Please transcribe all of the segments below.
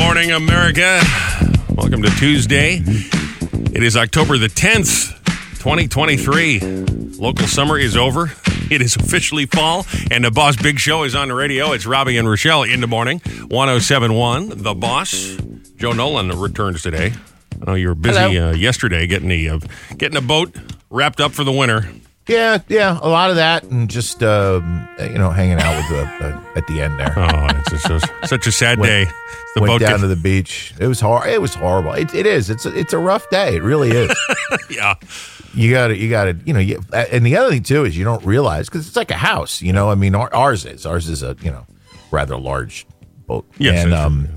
morning, America. Welcome to Tuesday. It is October the 10th, 2023. Local summer is over. It is officially fall, and the Boss Big Show is on the radio. It's Robby and Rochelle in the morning. 1071, The Boss. Joe Nolan returns today. I know you were busy uh, yesterday getting the uh, getting the boat wrapped up for the winter. Yeah, yeah, a lot of that, and just um, you know, hanging out with the uh, at the end there. Oh, it's just, such a sad day. The Went boat down gets- to the beach. It was hard. It was horrible. It, it is. It's a, it's a rough day. It really is. yeah. you got to you got to you know. You, and the other thing too is you don't realize because it's like a house. You know, I mean, our, ours is ours is a you know rather large boat. Yes, and um,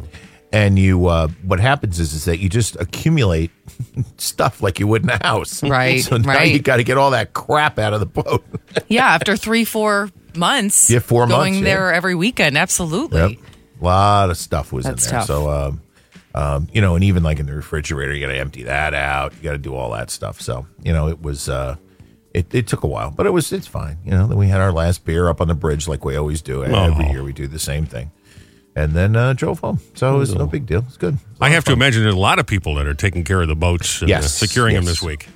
and you uh, what happens is is that you just accumulate stuff like you would in a house. Right, So now right. you got to get all that crap out of the boat. Yeah, after three, four months. Yeah, four going months, yeah. there every weekend. Absolutely. Yep. A lot of stuff was That's in there. tough. So, um, um, you know, and even like in the refrigerator, you got to empty that out. You got to do all that stuff. So, you know, it was, uh, it, it took a while, but it was, it's fine. You know, then we had our last beer up on the bridge like we always do. Every Oh. year we do the same thing. And then uh, drove home. So it was no big deal. It's good. It's a I have of to imagine there's a lot of people that are taking care of the boats and uh, Yes, securing them this week.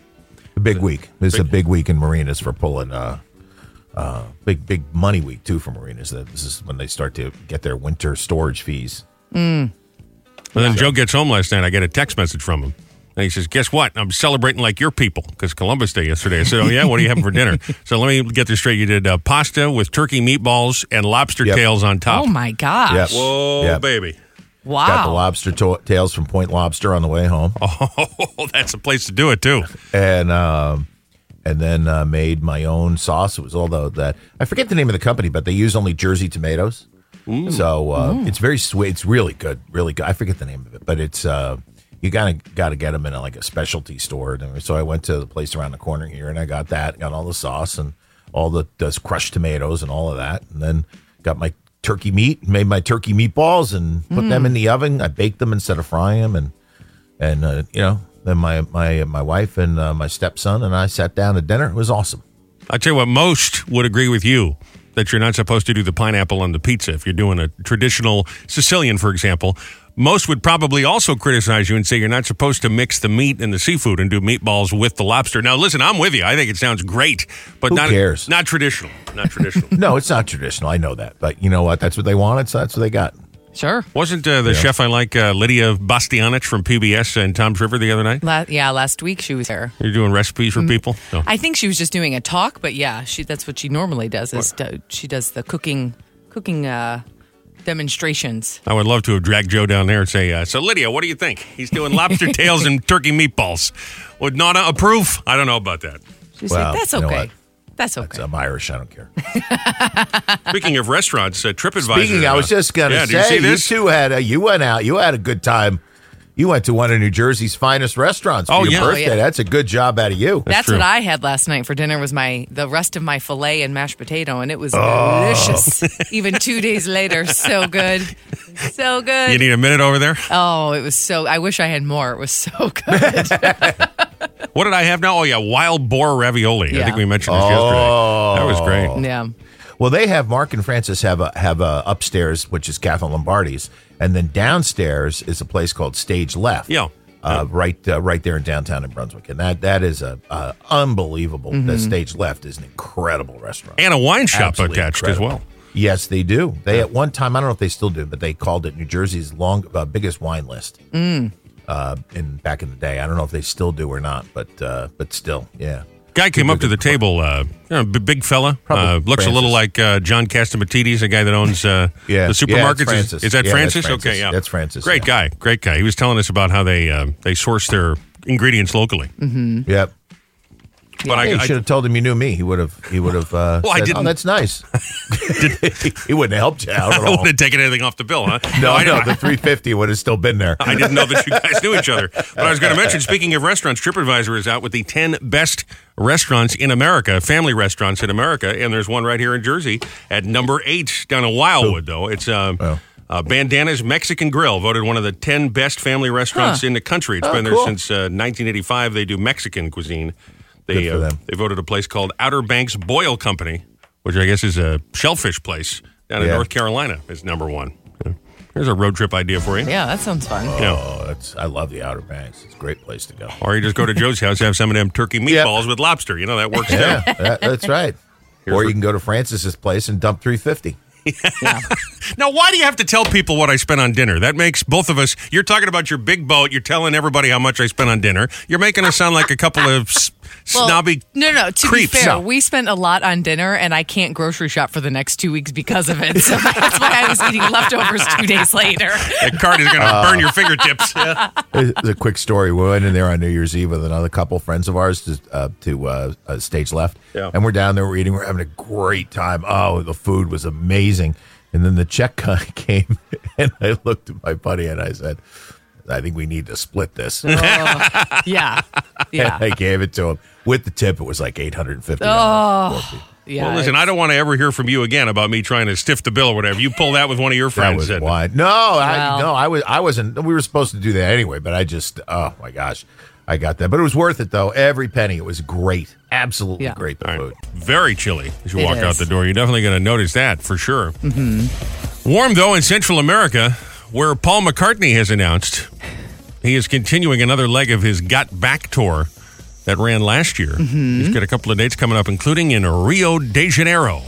A big week. This is a big week in marinas for pulling, uh, uh, big, big money week too for marinas. That This is when they start to get their winter storage fees. And then Joe gets home last night. I get a text message from him. And he says, Guess what? I'm celebrating like your people because Columbus Day yesterday. I said, Oh, yeah? What are you having for dinner? so let me get this straight. You did uh, pasta with turkey meatballs and lobster Yep. tails on top. Oh my gosh. Yep. Whoa, Yep. baby. Wow. Got the lobster to- tails from Point Lobster on the way home. Oh, that's a place to do it, too. and um, and then uh, made my own sauce. It was all the that I forget the name of the company, but they use only Jersey tomatoes. So uh, it's very sweet. It's really good, really good. I forget the name of it, but it's uh, you gotta gotta get them in a, like a specialty store. And So I went to the place around the corner here, and I got that, got all the sauce and all the those crushed tomatoes and all of that, and then got my turkey meat, made my turkey meatballs, and put them in the oven. I baked them instead of frying them, and and uh, you know then my my my wife and uh, my stepson and I sat down to dinner. It was awesome. I tell you what, most would agree with you that you're not supposed to do the pineapple on the pizza if you're doing a traditional Sicilian, for example. Most would probably also criticize you and say you're not supposed to mix the meat and the seafood and do meatballs with the lobster. Now, listen, I'm with you. I think it sounds great, but Who not cares? not traditional. Not traditional. No, it's not traditional. I know that, but you know what? That's what they wanted, so that's what they got. Sure. Wasn't uh, the chef I like uh, Lydia Bastianich from PBS and Toms River the other night? La- yeah, last week she was there. You're doing recipes Mm. for people. No. I think she was just doing a talk, but yeah, she that's what she normally does. Is do, she does the cooking cooking uh, demonstrations. I would love to have dragged Joe down there and say, uh, "So Lydia, what do you think? He's doing lobster tails and turkey meatballs. Would Nana approve? I don't know about that." She's Well, like, that's you know okay. what? That's It's, okay. I'm Irish. I don't care. Speaking of restaurants, uh, TripAdvisor. Speaking, I was uh, just gonna yeah, did you say, see you, this? two had a, you went out, you had a good time. You went to one of New Jersey's finest restaurants for Oh, your yeah. Oh, birthday. yeah. That's a good job out of you. That's true. what I had last night for dinner was my the rest of my filet and mashed potato, and it was Oh. delicious. Even two days later, so good, so good. You need a minute over there. oh, it was so. I wish I had more. It was so good. What did I have now? Oh yeah, wild boar ravioli. I think we mentioned this yesterday. Oh. That was great. yeah. Well, they have Mark and Francis have a have a upstairs, which is Catherine Lombardi's, and then downstairs is a place called Stage Left. Yeah. uh, right uh, right there in downtown in Brunswick, and that that is a, a unbelievable. Mm-hmm. The Stage Left is an incredible restaurant. And a wine shop Absolutely attached incredible. as well. Yes, they do. They at one time I don't know if they still do, but they called it New Jersey's long uh, biggest wine list. Mm. Uh, in back in the day, I don't know if they still do or not, but uh, but still, yeah. Guy came up to the table, uh, you know, b- big fella. Uh, looks a little like uh, John Catsimatidis, a guy that owns uh, Yeah. the supermarkets. is, Francis. is that Yeah, Francis? Francis. Okay, yeah, That's Francis, Great yeah. guy, great guy. He was telling us about how they uh, they source their ingredients locally. Yep. But you I, should have told him you knew me. He would have. He would have. Uh, Well, I didn't- Oh, that's nice. he wouldn't have helped you out at I, I wouldn't have taken anything off the bill, huh? No, I, no, I- the 350 would have still been there. I didn't know that you guys knew each other. But I was going to mention, speaking of restaurants, TripAdvisor is out with the 10 best restaurants in America, family restaurants in America. And there's one right here in Jersey at number eight down in Wildwood, though. It's um, Oh. uh, Bandana's Mexican Grill, voted one of the 10 best family restaurants in the country. It's Oh, been there cool. since uh, 1985. They do Mexican cuisine. They, Good for uh, them. they voted a place called Outer Banks Boil Company, which I guess is a shellfish place down in Yeah. North Carolina, is number one. Yeah. There's a road trip idea for you. Yeah, that sounds fun. Yeah. Oh, that's I love the Outer Banks. It's a great place to go. Or you just go to Joe's house, and have some of them turkey meatballs with lobster. You know, that works Yeah, too. that- that's right. or what- you can go to Francis's place and dump 350. Now, why do you have to tell people what I spent on dinner? That makes both of us. You're talking about your big boat. You're telling everybody how much I spent on dinner. You're making us sound like a couple of s- Well, snobby. No, no. To creeps. be fair, No. we spent a lot on dinner, and I can't grocery shop for the next two weeks because of it. So that's why I was eating leftovers two days later. That card is going to burn your fingertips. Yeah. It's a quick story. We went in there on New Year's Eve with another couple friends of ours to, uh, to uh, uh, stage left. Yeah. And we're down there, we're eating, we're having a great time. Oh, the food was amazing. And then the check guy came, and I looked at my buddy and I said, I think we need to split this. Oh, yeah, yeah, I gave it to him. With the tip, it was like 850 Oh. yeah. Well, listen, I don't want to ever hear from you again about me trying to stiff the bill or whatever. You pull that with one of your That friends. was why. No, I, no, I was, I wasn't. We were supposed to do that anyway, but I just, oh my gosh, I got that. But it was worth it though. Every penny. It was great, absolutely Yeah. great. The All food. Very chilly as you It walk out the door. You're definitely going to notice that for sure. Mm-hmm. Warm, though, in Central America, where Paul McCartney has announced he is continuing another leg of his Got Back tour that ran last year. He's got a couple of dates coming up, including in Rio de Janeiro.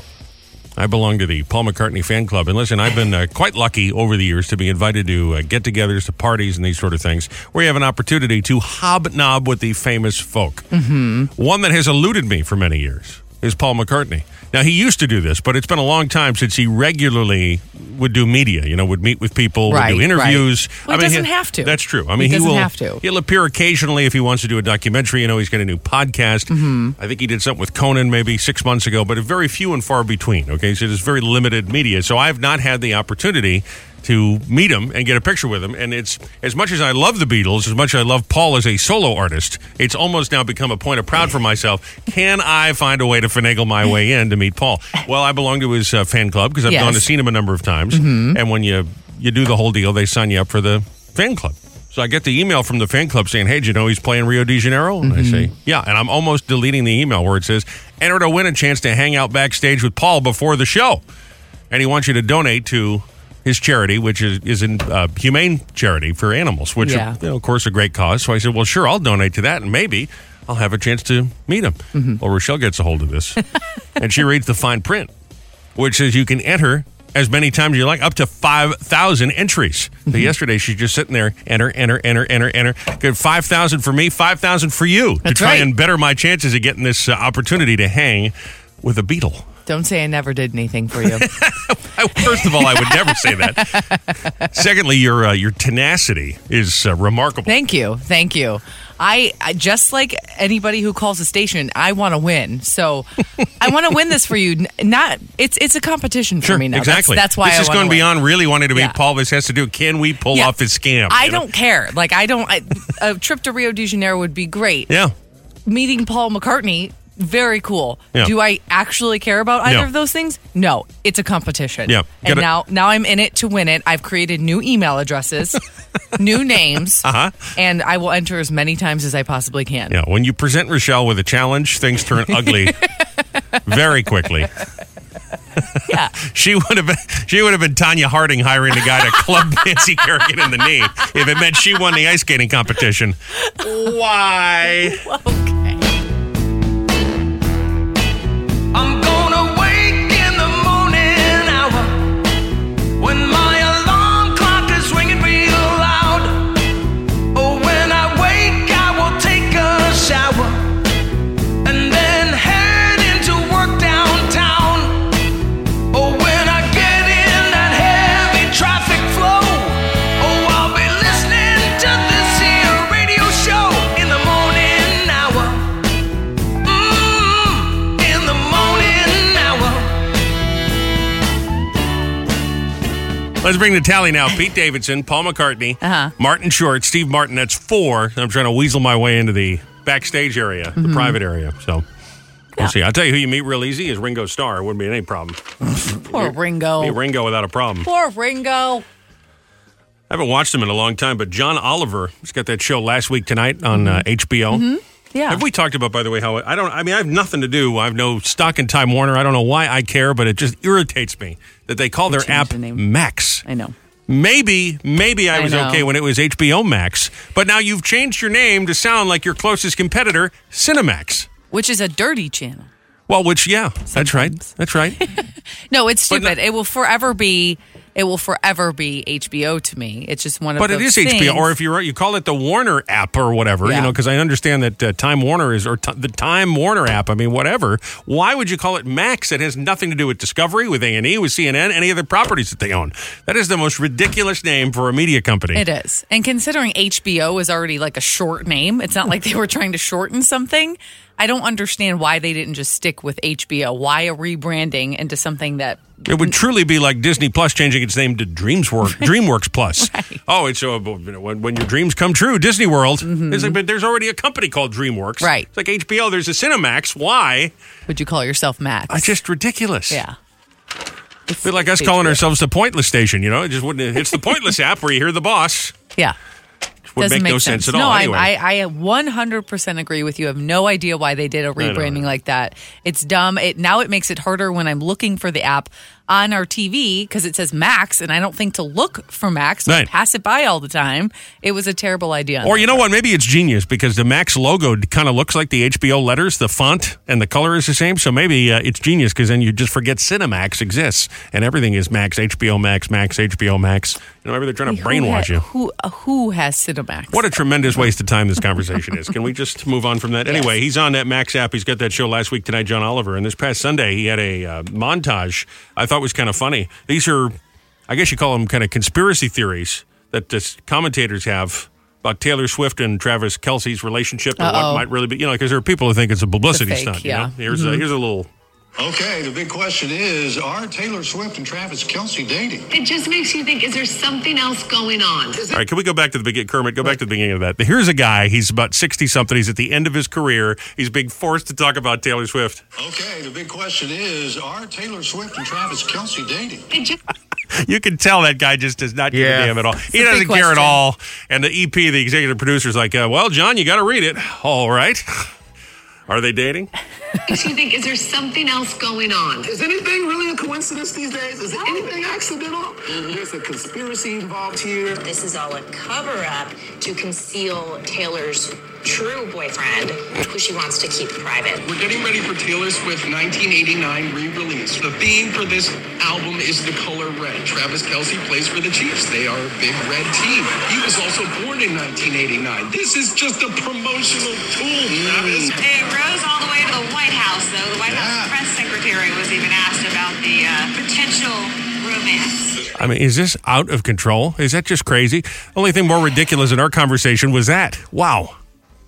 I belong to the Paul McCartney fan club. And listen, I've been uh, quite lucky over the years to be invited to uh, get togethers, to parties, and these sort of things where you have an opportunity to hobnob with the famous folk. Mm-hmm. One that has eluded me for many years is Paul McCartney. Now, he used to do this, but it's been a long time since he regularly would do media, you know, would meet with people, Right, would do interviews. right. Well, he doesn't have to. That's true. I mean, He he, doesn't will have to. He'll appear occasionally if he wants to do a documentary. You know, he's got a new podcast. Mm-hmm. I think he did something with Conan maybe six months ago, but very few and far between. Okay, so it is very limited media. So I've not had the opportunity to meet him and get a picture with him. And it's as much as I love the Beatles, as much as I love Paul as a solo artist, it's almost now become a point of pride for myself. Can I find a way to finagle my way in to meet Paul? Well, I belong to his uh, fan club because I've Yes. gone to seen him a number of times. And when you you do the whole deal, they sign you up for the fan club. So I get the email from the fan club saying, "Hey, do you know he's playing Rio de Janeiro?" And I say, "Yeah." And I'm almost deleting the email where it says, "Enter to win a chance to hang out backstage with Paul before the show." And he wants you to donate to his charity, which is is in uh, humane charity for animals, which Yeah. you know, of course, a great cause. So I said, "Well, sure, I'll donate to that, and maybe." I'll have a chance to meet him. Well, Rochelle gets a hold of this, and she reads the fine print which says you can enter as many times as you like, up to 5,000 entries. So yesterday, she's just sitting there, enter, enter, enter, enter, enter. Good 5,000 for me, 5,000 for you to try right. and better my chances of getting this uh, opportunity to hang with a beetle. Don't say I never did anything for you. First of all, I would never say that. Secondly, your uh, your tenacity is uh, remarkable. Thank you, thank you. I, I just like anybody who calls the station, I want to win. So I want to win this for you. N- Not it's it's a competition for Sure, me now. That's- exactly. That's, why this I is wanna going win. beyond really wanting to meet Yeah. Paul. This has to do. Can we pull Yeah. off his scam? I you know? don't care. Like I don't. I, a trip to Rio de Janeiro would be great. Yeah. Meeting Paul McCartney, very cool. Yeah. Do I actually care about either of those things? No. It's a competition. Yeah. And Gotta- now, now I'm in it to win it. I've created new email addresses, new names, Uh-huh. and I will enter as many times as I possibly can. Yeah, when you present Rochelle with a challenge, things turn ugly very quickly. Yeah. She would have been she would have been Tonya Harding hiring a guy to club Nancy Kerrigan in the knee if it meant she won the ice skating competition. Why? Okay. Let's bring the tally now. Pete Davidson, Paul McCartney, Uh-huh. Martin Short, Steve Martin. That's four. I'm trying to weasel my way into the backstage area, Mm-hmm. the private area. So we'll see. I'll tell you who you meet real easy is Ringo Starr. It wouldn't be any problem. Poor Ringo. Meet Ringo without a problem. Poor Ringo. I haven't watched him in a long time, but John Oliver, he's got that show last week tonight on uh, HBO. Yeah. Have we talked about, by the way, how I don't? I mean, I have nothing to do. I have no stock in Time Warner. I don't know why I care, but it just irritates me that they call their app the. Max. I know. Maybe, maybe I I was know. okay when it was HBO Max, but now you've changed your name to sound like your closest competitor, Cinemax. which is a dirty channel. Well, which yeah, that's right. That's right. No, it's stupid. no- it will forever be. It will forever be HBO to me. It's just one of. But it is HBO, or if you you call it the Warner app or whatever, you know, because I understand that uh, Time Warner is or t- the Time Warner app. I mean, whatever. Why would you call it Max? It has nothing to do with Discovery, with A and E, with CNN, any of the properties that they own. That is the most ridiculous name for a media company. It is. And considering HBO is already like a short name, it's not like they were trying to shorten something. I don't understand why they didn't just stick with HBO. Why a rebranding into something that It would truly be like Disney Plus changing its name to DreamsWorks, DreamWorks Plus. Right. Oh, it's uh, you know, when, when your dreams come true, Disney World. It's like, but there's already a company called DreamWorks. Mm-hmm. Right. It's like HBO. There's a Cinemax. Why? would you call yourself Max? It's just ridiculous. yeah. It's like us calling ourselves the Pointless Station. You know, it just wouldn't. It's the Pointless app where you hear the boss. Yeah. Would Doesn't make, no sense, at no, all. I, anyway. I, I 100% agree with you. I have no idea why they did a rebranding like that. It's dumb. It now it makes it harder when I'm looking for the app on our TV because it says Max, and I don't think to look for Max. Right. pass it by all the time. It was a terrible idea. Or you know part. what? Maybe it's genius because the Max logo kind of looks like the HBO letters. The font and the color is the same. So maybe uh, it's genius because then you just forget Cinemax exists and everything is Max, HBO Max, Max, HBO Max. You know, maybe they're trying to brainwash you. Who uh, who has Cinemax? What a tremendous waste of time this conversation is. Can we just move on from that? Anyway, he's on that Max app. He's got that show last week tonight, John Oliver. And this past Sunday, he had a uh, montage I thought was kind of funny. These are, I guess you call them kind of conspiracy theories that the commentators have about Taylor Swift and Travis Kelce's relationship and what Uh-oh. might really be, you know, because there are people who think it's a publicity It's a fake, stunt. yeah. You know? Here's, a, mm-hmm. here's a little. Okay, the big question is Are Taylor Swift and Travis Kelce dating? It just makes you think, is there something else going on? All right, can we go back to the beginning? Kermit, go back to the beginning of that. Here's a guy. He's about 60 something. He's at the end of his career. He's being forced to talk about Taylor Swift. Okay, the big question is Are Taylor Swift and Travis Kelce dating? It just You can tell that guy just does not give Yeah. a damn at all. He doesn't big care at all. And the EP, the executive producer, is like, uh, well, John, you got to read it. All right. Are they dating? makes you think, is there something else going on? Is anything really a coincidence these days? Is anything accidental? There's a conspiracy involved here. This is all a cover up to conceal Taylor's true boyfriend, who she wants to keep private. We're getting ready for Taylor Swift 1989 re-release. The theme for this album is the color red. Travis Kelce plays for the Chiefs. They are a big red team. He was also born in 1989. This is just a promotional tool, Travis. It rose all the way to the White House, though. The White House press secretary was even asked about the uh, potential romance. I mean, is this out of control? Is that just crazy? Only thing more ridiculous in our conversation was that. Wow.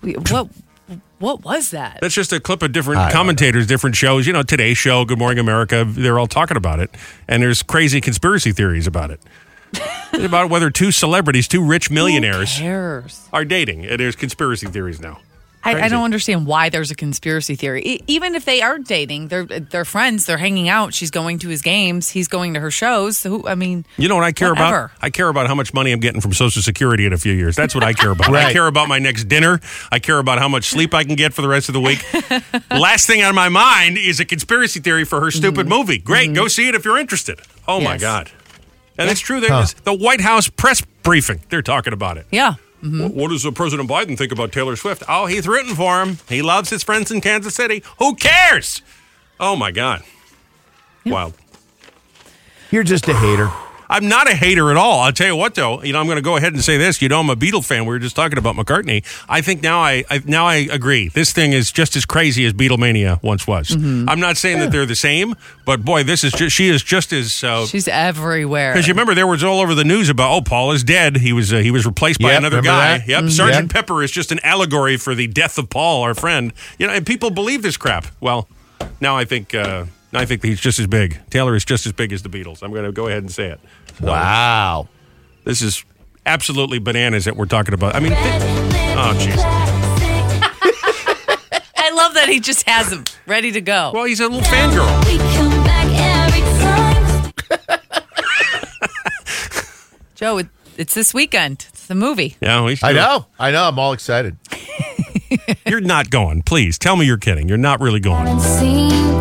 Wait, what what was that? That's just a clip of different I commentators, different shows. You know, Today's Show, Good Morning America, they're all talking about it. And there's crazy conspiracy theories about it. About whether two celebrities, two rich millionaires, are dating. And There's conspiracy theories now. I, I don't understand why there's a conspiracy theory. E- even if they are dating, they're they're friends. They're hanging out. She's going to his games. He's going to her shows. So who, I mean, You know what I care about? I care about how much money I'm getting from Social Security in a few years. That's what I care about. I care about my next dinner. I care about how much sleep I can get for the rest of the week. Last thing on my mind is a conspiracy theory for her mm-hmm. stupid movie. Great, go mm-hmm. see it if you're interested. Oh my God. And it's true. There's the White House press briefing. They're talking about it. yeah. Wh- What does uh, President Biden think about Taylor Swift? Oh, he's rooting for him. He loves his friends in Kansas City. Who cares? Oh my God. Wow. You're just a hater. I'm not a hater at all. I'll tell you what, though. You know, I'm going to go ahead and say this. You know, I'm a Beatle fan. We were just talking about McCartney. I think now I, I now I agree. This thing is just as crazy as Beatlemania once was. Mm-hmm. I'm not saying that they're the same, but boy, this is just she is just as. Uh, She's everywhere. because you remember there was all over the news about oh Paul is dead he was uh, he was replaced by another guy that? yep Mhm. Sergeant Yep. Pepper is just an allegory for the death of Paul our friend you know and people believe this crap well now I think uh, now I think he's just as big Taylor is just as big as the Beatles I'm going to go ahead and say it So, Wow. this is absolutely bananas that we're talking about I mean thi- oh jeez I love that he just has them ready to go. well he's a little fangirl We come back every time. Joe, it, it's this weekend. It's the movie. yeah we should- I know. I know. I'm all excited. you're not going please tell me you're kidding you're not really going Seen you out.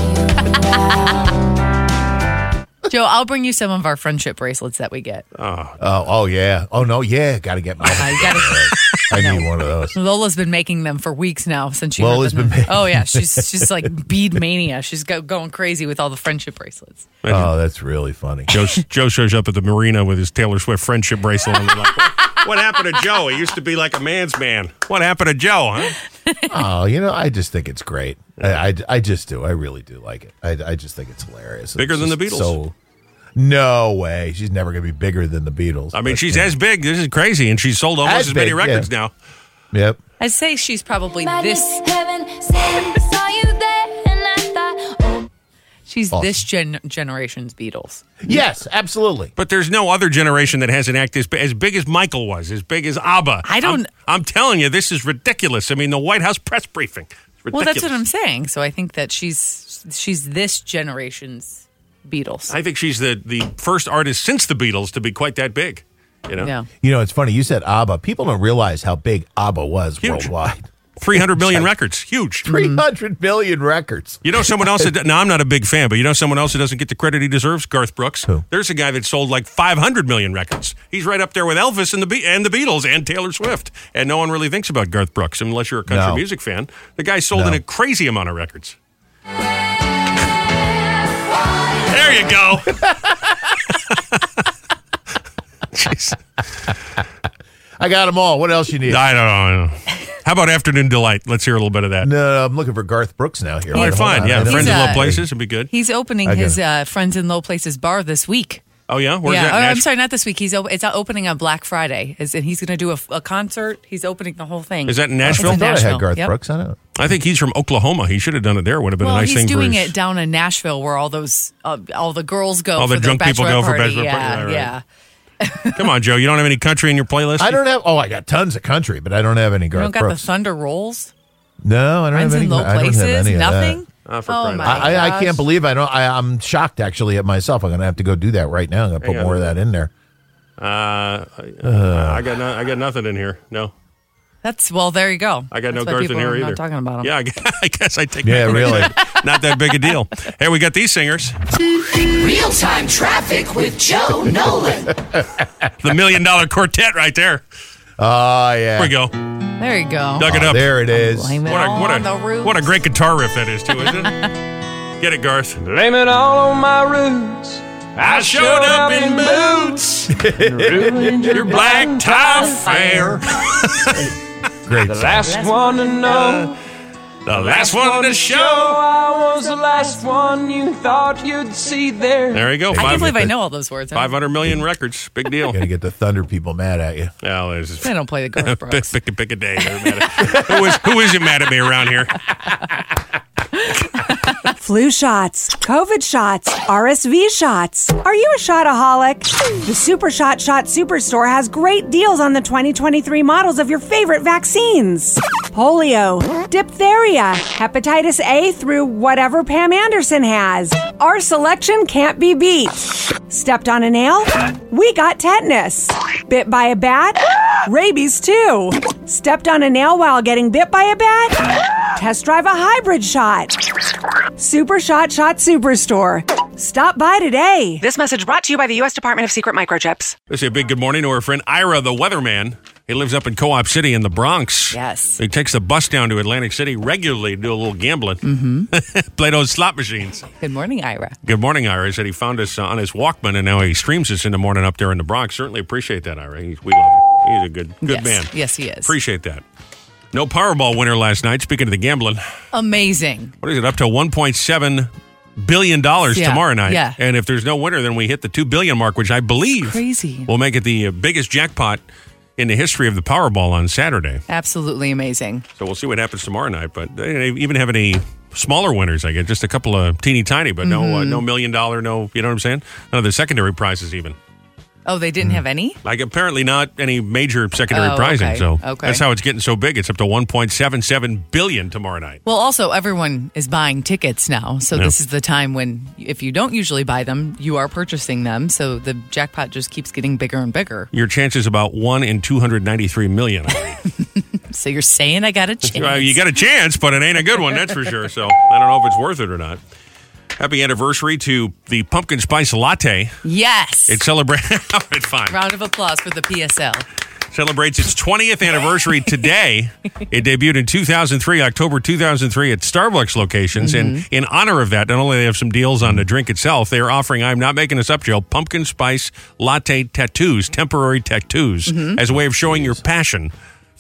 Joe, I'll bring you some of our friendship bracelets that we get. Oh, oh, oh yeah. Oh no, yeah. Got to get my. Uh-huh, I gotta, I need one of those. Lola's been making them for weeks now since she. Lola's heard them. been making- Oh yeah, she's she's like bead mania. She's go, going crazy with all the friendship bracelets. Oh, that's really funny. Joe, Joe shows up at the marina with his Taylor Swift friendship bracelet. And we're like, what, what happened to Joe? He used to be like a man's man. What happened to Joe, huh? Oh, you know, I just think it's great. I, I, I just do. I really do like it. I, I just think it's hilarious. Bigger It's than the Beatles. So, no way. She's never going to be bigger than the Beatles. I mean, But, she's yeah. as big. This is crazy. And she's sold almost As as, many big, records yeah. now. Yep. I'd say she's probably this. She's Awesome. this gen- generation's Beatles. Yes, absolutely. But there's no other generation that has an act as, as big as Michael was, as big as ABBA. I don't- I'm, I'm telling you, this is ridiculous. I mean, the White House press briefing. Ridiculous. Well, that's what I'm saying. So I think that she's she's this generation's Beatles. I think she's the, the first artist since the Beatles to be quite that big. You know? yeah. You know, it's funny. You said ABBA. People don't realize how big ABBA was Huge. worldwide. 300 million records. Huge. Mm. 300 million records. You know someone else that, now I'm not a big fan, but you know someone else who doesn't get the credit he deserves? Garth Brooks. Who? There's a guy that sold like 500 million records. He's right up there with Elvis and the Be- and the Beatles and Taylor Swift. And no one really thinks about Garth Brooks unless you're a country No. music fan. The guy sold No. in a crazy amount of records. There you go. I got them all. What else you need? I don't know. I don't know. How about Afternoon Delight? Let's hear a little bit of that. No, no, I'm looking for Garth Brooks now here. All right, fine. Yeah, I know- Friends in Low Places would be good. He's opening I his uh, Friends in Low Places bar this week. Oh, yeah? Where's yeah, that? oh, I'm Nash- sorry, not this week. He's op- it's opening on Black Friday, Is- and he's going to do a, a concert. He's opening the whole thing. Is that in It's Nashville? I in thought I Nashville. had Garth Yep. Brooks on it. I think he's from Oklahoma. He should have done it there. Would have been Well, a nice he's thing doing for his, it down in Nashville, where all those uh, all the girls go. All for the their drunk people go for party. bachelorette Yeah, party. Yeah, right. yeah. Come on, Joe. You don't have any country in your playlist? I don't have. Oh, I got tons of country, but I don't have any You Garth don't got Brooks. the Thunder Rolls, no, I don't Friends have any. in Low I don't have Places, any of that. nothing. Ah, for oh crying my! out I, I, I gosh. can't believe I don't. I, I'm shocked actually at myself. I'm gonna have to go do that right now. I'm gonna put Hang on. more of that in there. Uh, I, I got no, I got nothing in here. No, That's well. There you go. I got That's no why Garth people in here are either. Not talking about him. Yeah, I guess I, guess I take. Yeah, back really. Not that big a deal. Hey, we got these singers. Real time traffic with Joe Nolan. The Million Dollar Quartet, right there. Oh yeah. Here we go. There you go. Dug it Oh, up. there it is. Blame it What a what on the a roots. what a great guitar riff that is too, isn't it? Get it, Garth. Blame it all on my roots. I showed up in boots. Ruined Your black tie affair. Great. The last one to know. Uh, the last one to show. I was the last one you thought you'd see there. There you go. I Five, can't believe I know all those words. 500 million records. Big deal. Gonna get the Thunder people mad at you. Well, there's I don't play the Garth pick, Brooks. pick, pick a day. Mad at- who, is, who isn't mad at me around here? Flu shots, COVID shots, RSV shots. Are you a shotaholic? The Super Shot Shot Superstore has great deals on the 2023 models of your favorite vaccines polio, diphtheria, hepatitis A through whatever Pam Anderson has. Our selection can't be beat. Stepped on a nail? We got tetanus. Bit by a bat? Rabies too. Stepped on a nail while getting bit by a bat? Test drive a hybrid shot. Super Shot Shot Superstore. Stop by today. This message brought to you by the U.S. Department of Secret Microchips. Let's say a big good morning to our friend Ira, the weatherman. He lives up in Co-op City in the Bronx. Yes. He takes the bus down to Atlantic City regularly to do a little gambling. Mm-hmm. Play those slot machines. Good morning, Ira. Good morning, Ira. He said he found us uh, on his Walkman and now he streams us in the morning up there in the Bronx. Certainly appreciate that, Ira. He's, we love him. He's a good, good yes. man. Yes, he is. Appreciate that. No Powerball winner last night. Speaking of the gambling, Amazing. what is it? Up to 1.7 billion dollars Yeah, tomorrow night. yeah. And if there's no winner, then we hit the 2 billion mark, which I believe Crazy. will make it the uh, biggest jackpot in the history of the Powerball on Saturday. Absolutely amazing. So we'll see what happens tomorrow night. But they even have any smaller winners. I get just a couple of teeny tiny, but no, uh, Mm-hmm. no million dollar, no. You know what I'm saying? None of the secondary prizes even. Oh, they didn't hmm. have any? Like apparently not any major secondary Oh, prizing. okay. So Okay. that's how it's getting so big. It's up to 1.77 billion tomorrow night. Well, also, everyone is buying tickets now. So Yeah. this is the time when, if you don't usually buy them, you are purchasing them. So the jackpot just keeps getting bigger and bigger. Your chance is about one in 293 million. So you're saying I got a chance? Well, you got a chance, but it ain't a good one, that's for sure. So I don't know if it's worth it or not. Happy anniversary to the pumpkin spice latte. Yes. It celebrates. All right, fine. Round of applause for the PSL. Celebrates its 20th anniversary today. it debuted in 2003, October 2003, at Starbucks locations. And Mm-hmm. in honor of that, not only they have some deals on the drink itself, they are offering. I'm not making this up, Joe. Pumpkin spice latte tattoos, temporary tattoos, Mm-hmm. as a way of showing your passion.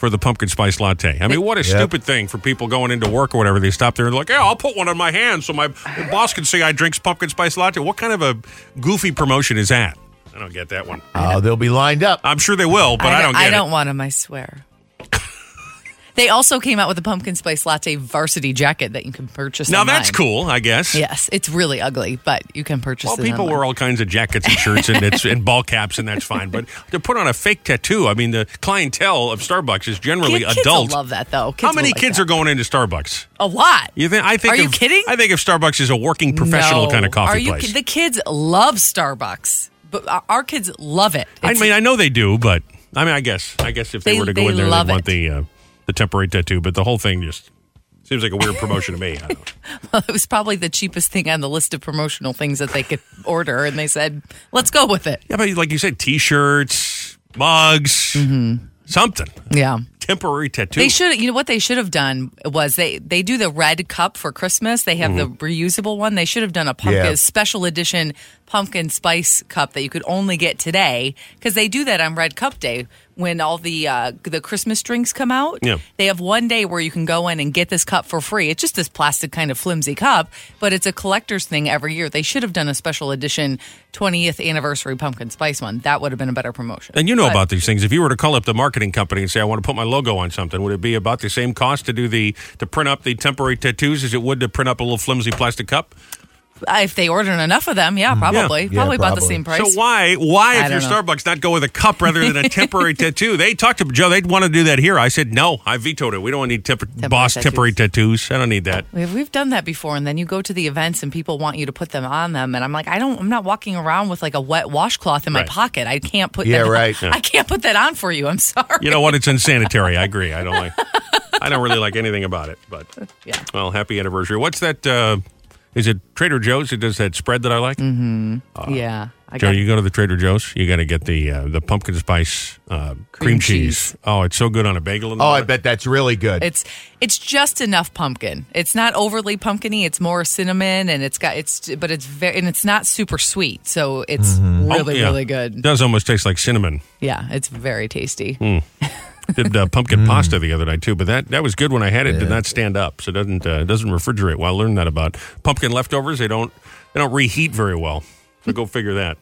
For the pumpkin spice latte. I mean, what a Yep. stupid thing for people going into work or whatever. They stop there and like, yeah, I'll put one on my hand so my boss can see I drinks pumpkin spice latte. What kind of a goofy promotion is that? I don't get that one. Oh, they'll be lined up. I'm sure they will, but I, don't get I don't want them, I swear. They also came out with a pumpkin spice latte varsity jacket that you can purchase. Now online. that's cool, I guess. Yes, it's really ugly, but you can purchase Well, it. people online. wear all kinds of jackets and shirts and it's and ball caps and that's fine. But to put on a fake tattoo, I mean, the clientele of Starbucks is generally Kid- kids adult. love that though. Kids How many like kids that. are going into Starbucks? A lot. You think? I think. Are you kidding? I think if Starbucks is a working professional No. kind of coffee Are you? place. The kids love Starbucks, but our- kids love it. I mean, I know they do, but I mean, I guess, I guess if they, They- were to go in there, they'd want it. the uh, the temporary tattoo. But the whole thing just seems like a weird promotion to me. Know. it was probably the cheapest thing on the list of promotional things that they could order, and they said, "Let's go with it." Yeah, but like you said, T-shirts, mugs, mm-hmm. something. Yeah. Temporary tattoo. They should. You know what they should have done was they they do the red cup for Christmas. They have the mm-hmm. reusable one. They should have done a pumpkin Yeah. special edition pumpkin spice cup that you could only get today because they do that on Red Cup Day when all the uh, the Christmas drinks come out. Yeah. They have one day where you can go in and get this cup for free. It's just this plastic kind of flimsy cup, but it's a collector's thing every year. They should have done a special edition 20th anniversary pumpkin spice one. That would have been a better promotion. And you know But- about these things. If you were to call up the marketing company and say, "I want to put my logo on something," would it be about the same cost to do the to print up the temporary tattoos as it would to print up a little flimsy plastic cup? If they ordered enough of them, yeah, probably, Yeah, probably about the probably. same price. So why why I if you're don't know. Starbucks not go with a cup rather than a temporary tattoo? They talked to Joe. They'd want to do that here. I said no. I vetoed it. We don't need temp- boss tattoos. temporary tattoos. I don't need that. We've, we've done that before, and then you go to the events and people want you to put them on them, and I'm like, I don't, I'm not walking around with like a wet washcloth in my Right. pocket. I can't put Yeah, that. right. I can't put that on for you. I'm sorry. You know what? It's unsanitary. I agree. I don't like. I don't really like anything about it. But Yeah. well, happy anniversary. What's that? Uh, is it Trader Joe's? It does that spread that I like. yeah, I Joe, got you go to the Trader Joe's, you got to get the uh, the pumpkin spice uh, cream, Cream cheese. cheese. Oh, it's so good on a bagel. And Oh, all I bet that's really good. It's it's just enough pumpkin. It's not overly pumpkiny. It's more cinnamon, and it's got it's but it's very and it's not super sweet. So it's Oh, really yeah. really It good. does almost taste like cinnamon. Yeah, it's very tasty. Hmm. Did uh, pumpkin pasta the other night too, but that that was good when I had it. Did not stand up, so it doesn't uh, doesn't refrigerate. Well, I learned that about pumpkin leftovers. They don't they don't reheat very well. So go figure that.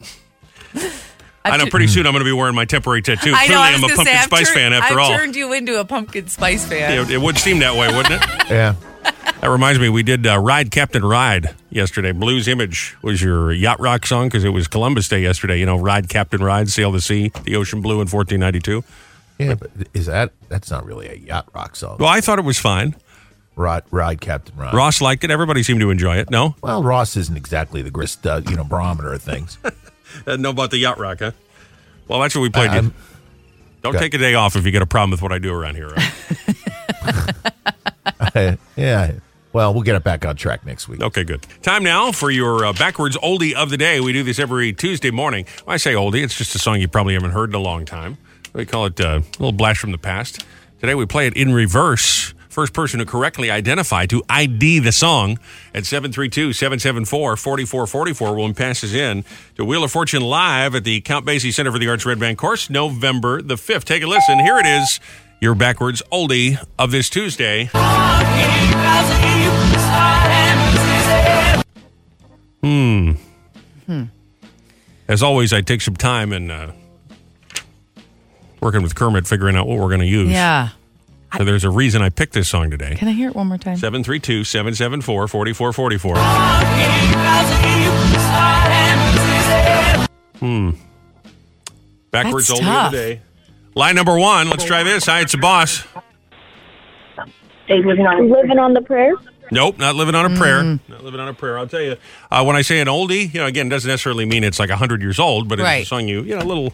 I know. Pretty soon I'm going to be wearing my temporary tattoo. I Clearly, know. I I'm a pumpkin say, spice turned- fan after I've all. turned you into a pumpkin spice fan. It, it would seem that way, wouldn't it? yeah. That reminds me, we did uh, Ride Captain Ride yesterday. Blues Image was your yacht rock song because it was Columbus Day yesterday. You know, Ride Captain Ride, sail the sea, the ocean blue in 1492. Yeah, but is that that's not really a yacht rock song? Well, I thought it was fine. Ride, ride, Captain Ride. Ross liked it. Everybody seemed to enjoy it. No? Well, Ross isn't exactly the grist, uh, you know, barometer of things. Know about the yacht rock, huh? Well, that's what we played. I'm- Don't take a day off if you get a problem with what I do around here. Right? yeah. Well, we'll get it back on track next week. okay, good. Time now for your uh, backwards oldie of the day. We do this every Tuesday morning. When I say oldie, it's just a song you probably haven't heard in a long time. We call it uh, a little blast from the past. Today we play it in reverse. First person to correctly identify, to ID the song at 732 774 4444 will passes in to Wheel of Fortune live at the Count Basie Center for the Arts Red Bank course, November the 5th. Take a listen. Here it is, your backwards oldie of this Tuesday. Hmm. Hmm. As always, I take some time and uh, working with Kermit, figuring out what we're going to use. Yeah. So there's a reason I picked this song today. Can I hear it one more time? 732 774 4444. Hmm. Backwards That's oldie tough. of the day. Line number one. Let's try this. Hi, it's a boss. living on living on the prayer. Nope, not living on a prayer. Mm. Not living on a prayer. I'll tell you. Uh, when I say an oldie, you know, again, it doesn't necessarily mean it's like 100 years old, but it's a song you, you know, a little,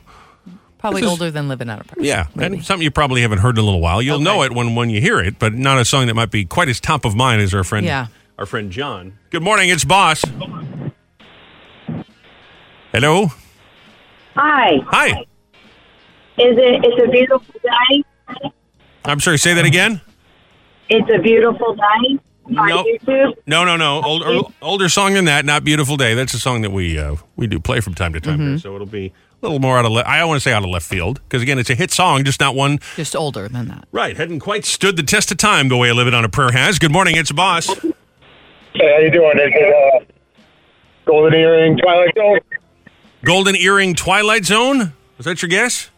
Probably is- older than living on a prayer. yeah, and something you probably haven't heard in a little while. You'll know it when, when you hear it, but not a song that might be quite as top of mind as our friend Yeah. our friend John. Good morning, it's Boss. Hello. Hi. Hi. Is it? It's a beautiful day. I'm sorry, say that again? It's a beautiful day. On Nope. No, no, no. Older, older song than that. Not "Beautiful Day." That's a song that we uh, we do play from time to time. Here, so it'll be a little more out of. Le- I don't want to say out of left field because again, it's a hit song, just not one. Just older than that. Right, hadn't quite stood the test of time the way I live it on a prayer has. Good morning, it's Boss. Hey, how you doing? Is it uh, Golden Earring Twilight Zone? Golden Earring Twilight Zone. Was that your guess?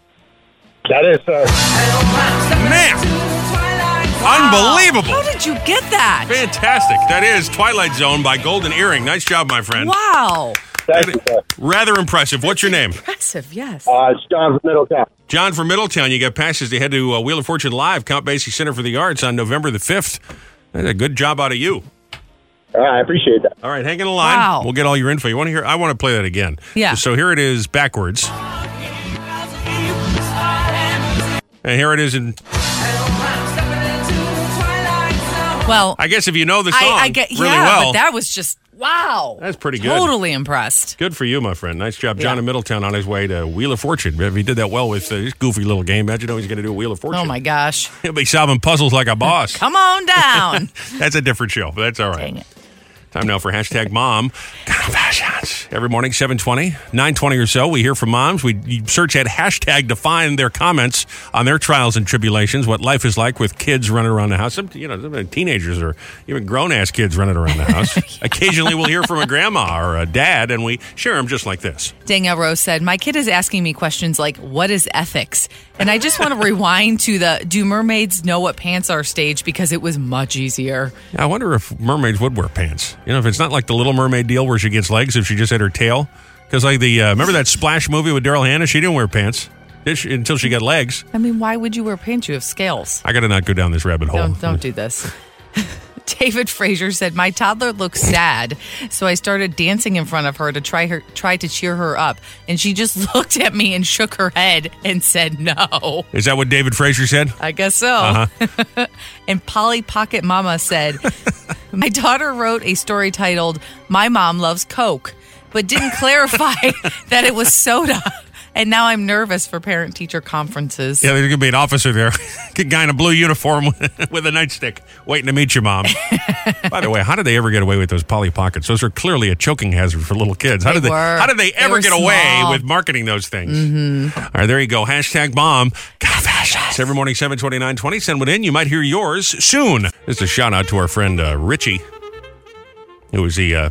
That is, sir. Man, unbelievable! How did you get that? Fantastic. That is Twilight Zone by Golden Earring. Nice job, my friend. Wow. Thank you, sir. Rather impressive. What's your name? Impressive, yes. Uh, it's John from Middletown. John from Middletown. You got passes to head to uh, Wheel of Fortune Live, Count Basie Center for the Arts on November the 5th. That's a good job out of you. All right, I appreciate that. All right, hang in the line. Wow. We'll get all your info. You want to hear? I want to play that again. Yeah. So here it is backwards. And here it is in. Well, I guess if you know the song I, I get really yeah, well, but that was just wow. That's pretty good. Totally impressed. good for you, my friend. Nice job, John Yeah. in Middletown on his way to Wheel of Fortune. If he did that well with uh, this goofy little game, imagine how he's going to do a Wheel of Fortune. Oh my gosh. He'll be solving puzzles like a boss. Come on down. That's a different show, but that's all right. Dang it. Time now for hashtag mom confessions. Every morning, 720, 920 or so, we hear from moms. We search at hashtag to find their comments on their trials and tribulations, what life is like with kids running around the house. Some, you know, some teenagers or even grown-ass kids running around the house. Occasionally we'll hear from a grandma or a dad, and we share them just like this. Danielle Rose said, My kid is asking me questions like, What is ethics? And I just want to rewind to the Do mermaids know what pants are stage because it was much easier. I wonder if mermaids would wear pants. You know, if it's not like the Little Mermaid deal where she gets legs if she just had her tail. Because like the uh, remember that Splash movie with Daryl Hannah? She didn't wear pants did she, until she got legs. I mean, why would you wear pants? You have scales. I got to not go down this rabbit hole. Don't, don't do this. David Fraser said, My toddler looks sad. So I started dancing in front of her to try her try to cheer her up. And she just looked at me and shook her head and said no. Is that what David Fraser said? I guess so. Uh-huh. and Polly Pocket Mama said, My daughter wrote a story titled, My Mom Loves Coke, but didn't clarify that it was soda. And now I'm nervous for parent teacher conferences. Yeah, there's gonna be an officer there, a guy in a blue uniform with a nightstick, waiting to meet your mom. By the way, how did they ever get away with those Polly Pockets? Those are clearly a choking hazard for little kids. How They did they? were. How did they They ever were get away with marketing those things? Mm-hmm. All right, there you go. Hashtag mom confessions. Every morning, seven twenty nine twenty. Send one in. You might hear yours soon. Just a shout out to our friend uh, Richie, It was the. Uh,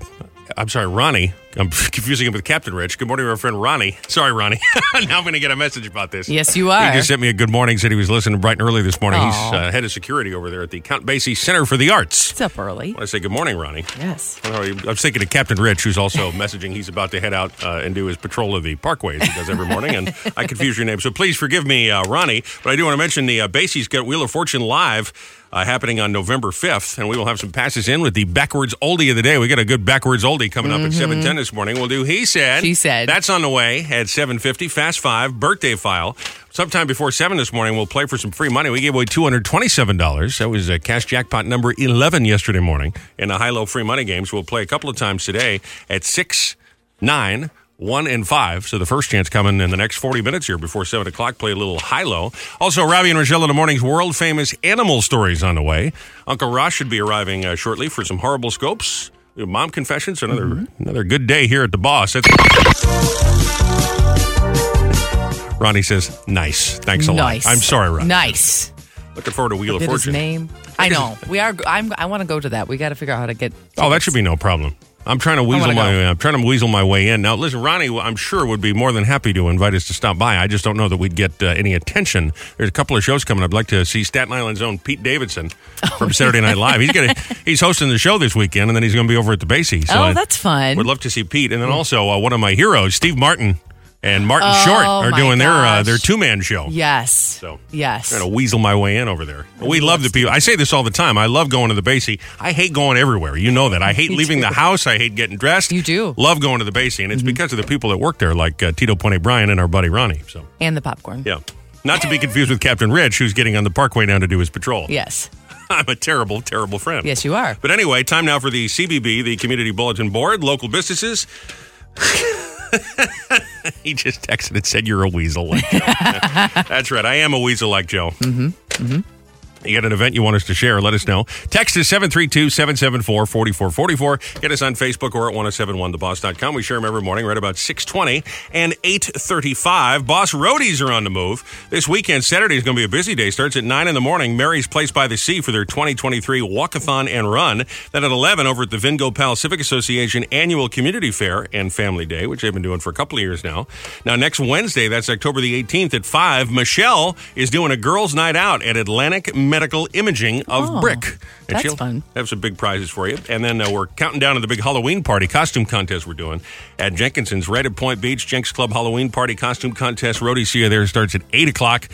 I'm sorry, Ronnie. I'm confusing him with Captain Rich. Good morning, to our friend Ronnie. Sorry, Ronnie. now I'm going to get a message about this. Yes, you are. He just sent me a good morning. Said he was listening bright and early this morning. He's uh, head of security over there at the Count Basie Center for the Arts. It's up early. I want to say good morning, Ronnie. Yes. I was thinking of Captain Rich, who's also messaging he's about to head out uh, and do his patrol of the parkways he does every morning. And I confuse your name. So please forgive me, uh, Ronnie. But I do want to mention the uh, Basie's got Wheel of Fortune Live. Uh, happening on November 5th, and we will have some passes in with the backwards oldie of the day. We got a good backwards oldie coming up at 710 this morning. We'll do He Said. She Said. That's on the way at 750. Fast Five, birthday file. Sometime before 7 this morning, we'll play for some free money. We gave away $227. That was a cash jackpot number 11 yesterday morning in the high-low free money games. We'll play a couple of times today at 6, 9, 1, and 5. So the first chance coming in the next 40 minutes here before 7 o'clock. Play a little high-low. Also, Robby and Rochelle in the morning's world-famous animal stories on the way. Uncle Ross should be arriving uh, shortly for some horrible scopes. Mom confessions, another another good day here at the boss. That's Ronnie says, nice. Thanks a Nice. lot. I'm sorry, Ronnie. Nice. Looking forward to Wheel of Fortune. name. I know. We are. I'm. I want to go to that. We got to figure out how to get. Oh, that should be no problem. I'm trying to weasel my go. I'm trying to weasel my way in. Now, listen, Ronnie, I'm sure would be more than happy to invite us to stop by. I just don't know that we'd get uh, any attention. There's a couple of shows coming. I'd like to see Staten Island's own Pete Davidson Oh, from Saturday Night Live. He's gonna he's hosting the show this weekend, and then he's going to be over at the Basie. oh, I that's fun. We'd love to see Pete, and then also uh, one of my heroes, Steve Martin and Martin Oh, Short, are doing their uh, their two man show. Yes. So Yes. I'm gonna weasel my way in over there. We love the people. I say this all the time. I love going to the Basie. I hate going everywhere. You know that. I hate leaving the house. I hate getting dressed. You do. Mm-hmm. Love going to the Basie, and it's because of the people that work there, like uh, Tito Ponte Bryan and our buddy Ronnie. So And the popcorn. yeah, not to be confused with Captain Rich, who's getting on the Parkway now to do his patrol. Yes. I'm a terrible, terrible friend. Yes, you are. But anyway, time now for the CBB, the Community Bulletin Board, local businesses. he just texted and said you're a weasel like Joe. That's right. I am a weasel like Joe. Mm-hmm. Mm-hmm. You got an event you want us to share, let us know. Text us 732-774-4444. Get us on Facebook or at 1071theboss.com. We share them every morning right about 620 and 835. Boss Roadies are on the move. This weekend, Saturday is going to be a busy day. Starts at 9 in the morning. Mary's Place by the Sea for their 2023 Walkathon and Run. Then at 11 over at the Vingo Pal Civic Association Annual Community Fair and Family Day, which they've been doing for a couple of years now. Now, next Wednesday, that's October the 18th at 5, Michelle is doing a girls' night out at Atlantic Medical Imaging of Oh, Brick. And that's she'll fun. have some big prizes for you. And then uh, we're counting down to the big Halloween party costume contest we're doing at Jenkinson's right at Point Beach. Jenks Club Halloween party costume contest. Roadie see you there starts at 8 o'clock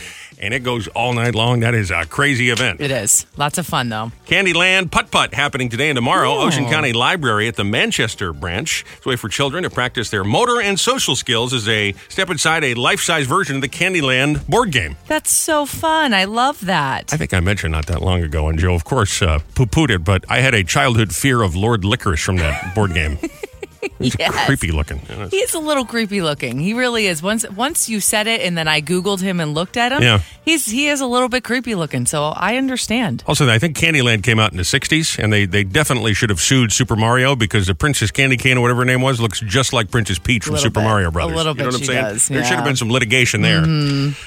and it goes all night long. That is a crazy event. It is. Lots of fun, though. Candyland Putt Putt happening today and tomorrow. Oh. Ocean County Library at the Manchester branch. It's a way for children to practice their motor and social skills as they step inside a life size version of the Candyland board game. That's so fun. I love that. I think I mentioned not that long ago, and Joe, of course, uh, poo pooed it, but I had a childhood fear of Lord Licorice from that board game. He's Yes. creepy looking. You know, He is a little creepy looking. He really is. Once once you said it and then I Googled him and looked at him, Yeah. he's he is a little bit creepy looking. So I understand. Also, I think Candyland came out in the 60s, and they, they definitely should have sued Super Mario because the Princess Candy Cane or whatever her name was looks just like Princess Peach from Super bit. Mario A Brothers. little you know bit what I'm she saying? does, There should have. Mm-hmm. been some litigation there.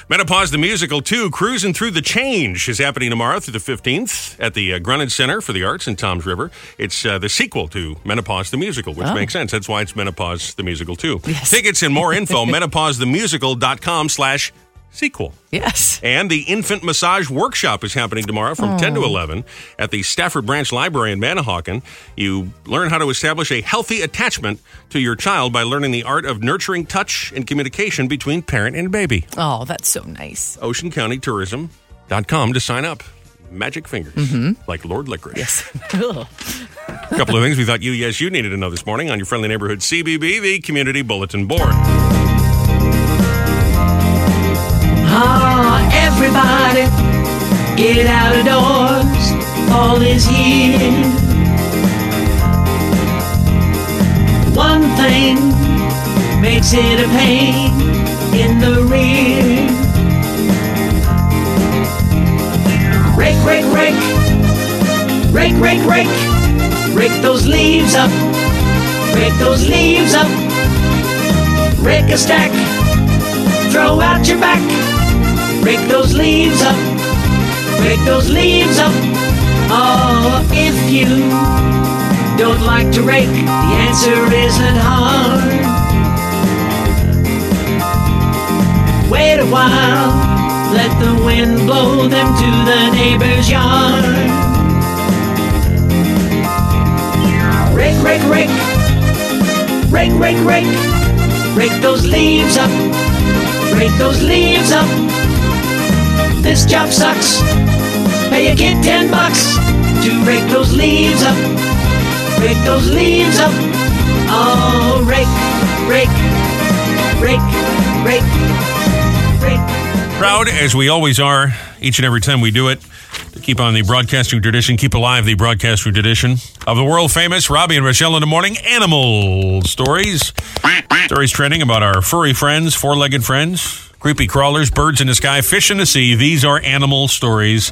Menopause the Musical 2, Cruising Through the Change, is happening tomorrow through the 15th at the uh, Grunin Center for the Arts in Toms River. It's uh, the sequel to Menopause the Musical, which Oh. makes sense. That's why it's Menopause the Musical 2. Tickets and more info, menopausethemusical.com slash sequel. Yes. And the infant massage workshop is happening tomorrow from 10 to Oh. 11 at the Stafford Branch Library in Manahawkin. You learn how to establish a healthy attachment to your child by learning the art of nurturing touch and communication between parent and baby. Oh, that's so nice. OceanCountyTourism.com to sign up. Magic fingers, like Lord Licorice. Yes. A couple of things we thought you, yes, you needed to know this morning on your friendly neighborhood CBB, the Community Bulletin Board. Ah, everybody, get out of doors. Fall is here. One thing makes it a pain in the rear. Rake, rake, rake, those leaves up. Rake those leaves up. Rake a stack throw out your back. Rake those leaves up. Rake those leaves up. Oh, if you don't like to rake, the answer isn't hard. Wait a while, let the wind blow them to the neighbor's yard. Rake, rake, rake, rake, rake, rake, those leaves up. Rake those leaves up. This job sucks. Pay a kid ten bucks to rake those leaves up. Rake those leaves up. Oh, rake, rake, rake, rake, rake. Proud, as we always are, each and every time we do it, keep on the broadcasting tradition, keep alive the broadcasting tradition of the world famous Robby and Rochelle in the morning animal stories. Stories trending about our furry friends, four legged friends, creepy crawlers, birds in the sky, fish in the sea. These are animal stories.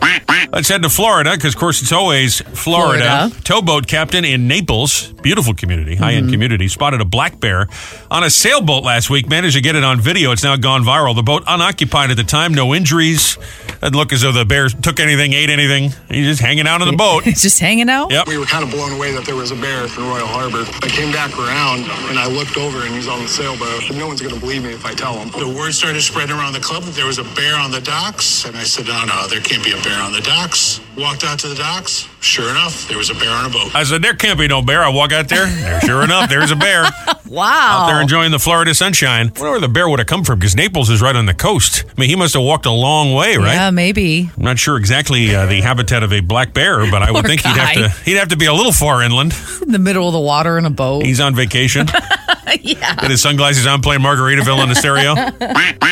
Let's head to Florida because, of course, it's always Florida. Florida. Towboat captain in Naples, beautiful community, high end mm-hmm. community, spotted a black bear on a sailboat last week. Managed to get it on video. It's now gone viral. The boat unoccupied at the time, no injuries. Doesn't look as though the bear took anything, ate anything. He's just hanging out on the boat. He's just hanging out. Yep. We were kind of blown away that there was a bear in Royal Harbor. I came back around and I looked over and he's on the sailboat. No one's going to believe me if I tell them. The word started spreading around the club that there was a bear on the docks, and I said, "No, no, there can't be a bear on the docks." Walked out to the docks. Sure enough, there was a bear on a boat. I said, there can't be no bear. I walk out there. there sure enough, there's a bear Wow. out there enjoying the Florida sunshine. I wonder where the bear would have come from because Naples is right on the coast. I mean, he must have walked a long way, right? Yeah, maybe. I'm not sure exactly uh, the habitat of a black bear, but I would Poor think he'd have to he'd have to be a little far inland. In the middle of the water in a boat. He's on vacation. yeah. Got his sunglasses on, playing Margaritaville on the stereo.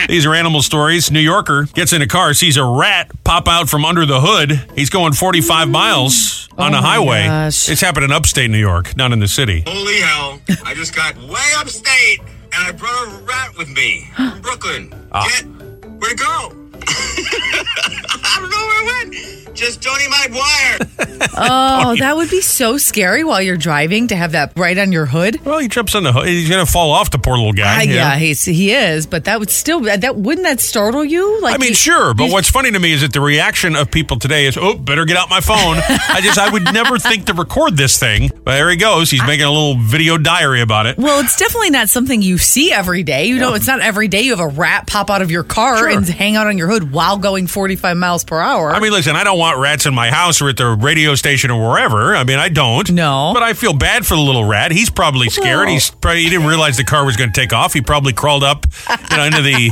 These are animal stories. New Yorker gets in a car, sees a rat pop out from under the hood. He's going 45 miles on Oh a highway. gosh. It's happened in upstate New York, not in the city. Holy hell. I just got way upstate and I brought a rat with me from Brooklyn. Ah. Get, where'd it go? I don't know where it went. Just Tony Maguire. Oh, that would be so scary while you're driving to have that right on your hood. Well, he jumps on the hood. He's going to fall off, the poor little guy. You yeah, he's, he is, but that would still uh, that wouldn't that startle you? Like I mean, you- sure, but what's funny to me is that the reaction of people today is, "Oh, better get out my phone." I just, I would never think to record this thing, but there he goes. He's making a little video diary about it. Well, it's definitely not something you see every day. You know, it's not every day you have a rat pop out of your car Sure. and hang out on your hood while going 45 miles per hour. I mean, listen, I don't want rats in my house or at the radio station or wherever. I mean, I don't. No. But I feel bad for the little rat. He's probably scared. No. He's probably he didn't realize the car was going to take off. He probably crawled up, you know, into the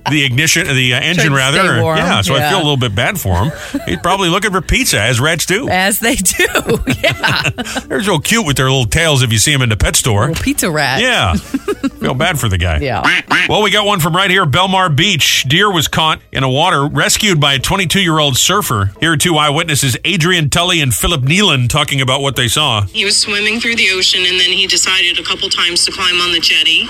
the ignition, the uh, engine rather. Yeah. So I feel a little bit bad for him. He's probably looking for pizza, as rats do. As they do. Yeah. They're so cute with their little tails if you see them in the pet store. Little pizza rat. Yeah. Feel bad for the guy. Yeah. Well, we got one from right here, Belmar Beach. Deer was caught in a water, rescued by a 22 year old surfer. Here are two eyewitnesses, Adrian Tully and Philip Nealon, talking about what they saw. He was swimming through the ocean and then he decided a couple times to climb on the jetty.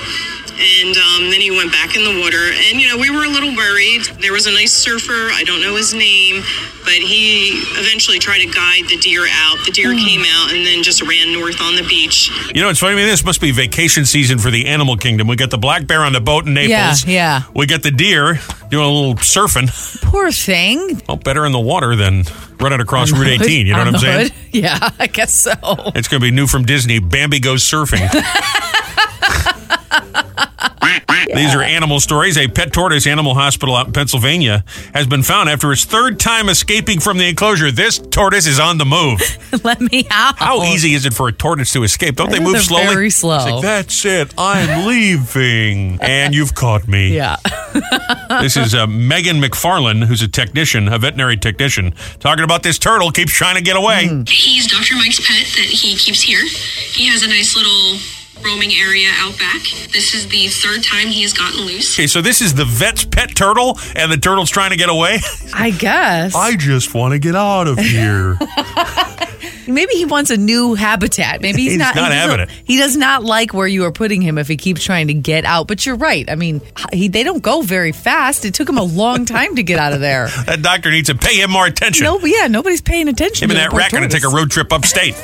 And um, then he went back in the water. And, you know, we were a little worried. There was a nice surfer. I don't know his name, but he eventually tried to guide the deer out. The deer came out and then just ran north on the beach. You know, it's funny. I mean, this must be vacation season for the animal kingdom. We got the black bear on the boat in Naples. Yeah, yeah. We got the deer doing a little surfing. Poor thing. Well, better in the water than running across Route 18. You know what I'm saying? hood. Yeah, I guess so. It's going to be new from Disney. Bambi goes surfing. These are animal stories. A pet tortoise animal hospital out in Pennsylvania has been found after its third time escaping from the enclosure. This tortoise is on the move. Let me out. How easy is it for a tortoise to escape? Don't they They're move slowly? very slow. It's like, That's it. I'm leaving. And you've caught me. Yeah. This is uh, Megan McFarland, who's a technician, a veterinary technician, talking about this turtle keeps trying to get away. He's Dr. Mike's pet that he keeps here. He has a nice little roaming area out back. This is the third time he has gotten loose. Okay, so this is the vet's pet turtle, and the turtle's trying to get away. I guess. I just want to get out of here. Maybe he wants a new habitat. Maybe he's, He's not. not he having doesn't- it. He does not like where you are putting him if he keeps trying to get out. But you're right. I mean, he, they don't go very fast. It took him a long time to get out of there. that doctor needs to pay him more attention. No, yeah, nobody's paying attention. Him and that the poor rat going to take a road trip upstate.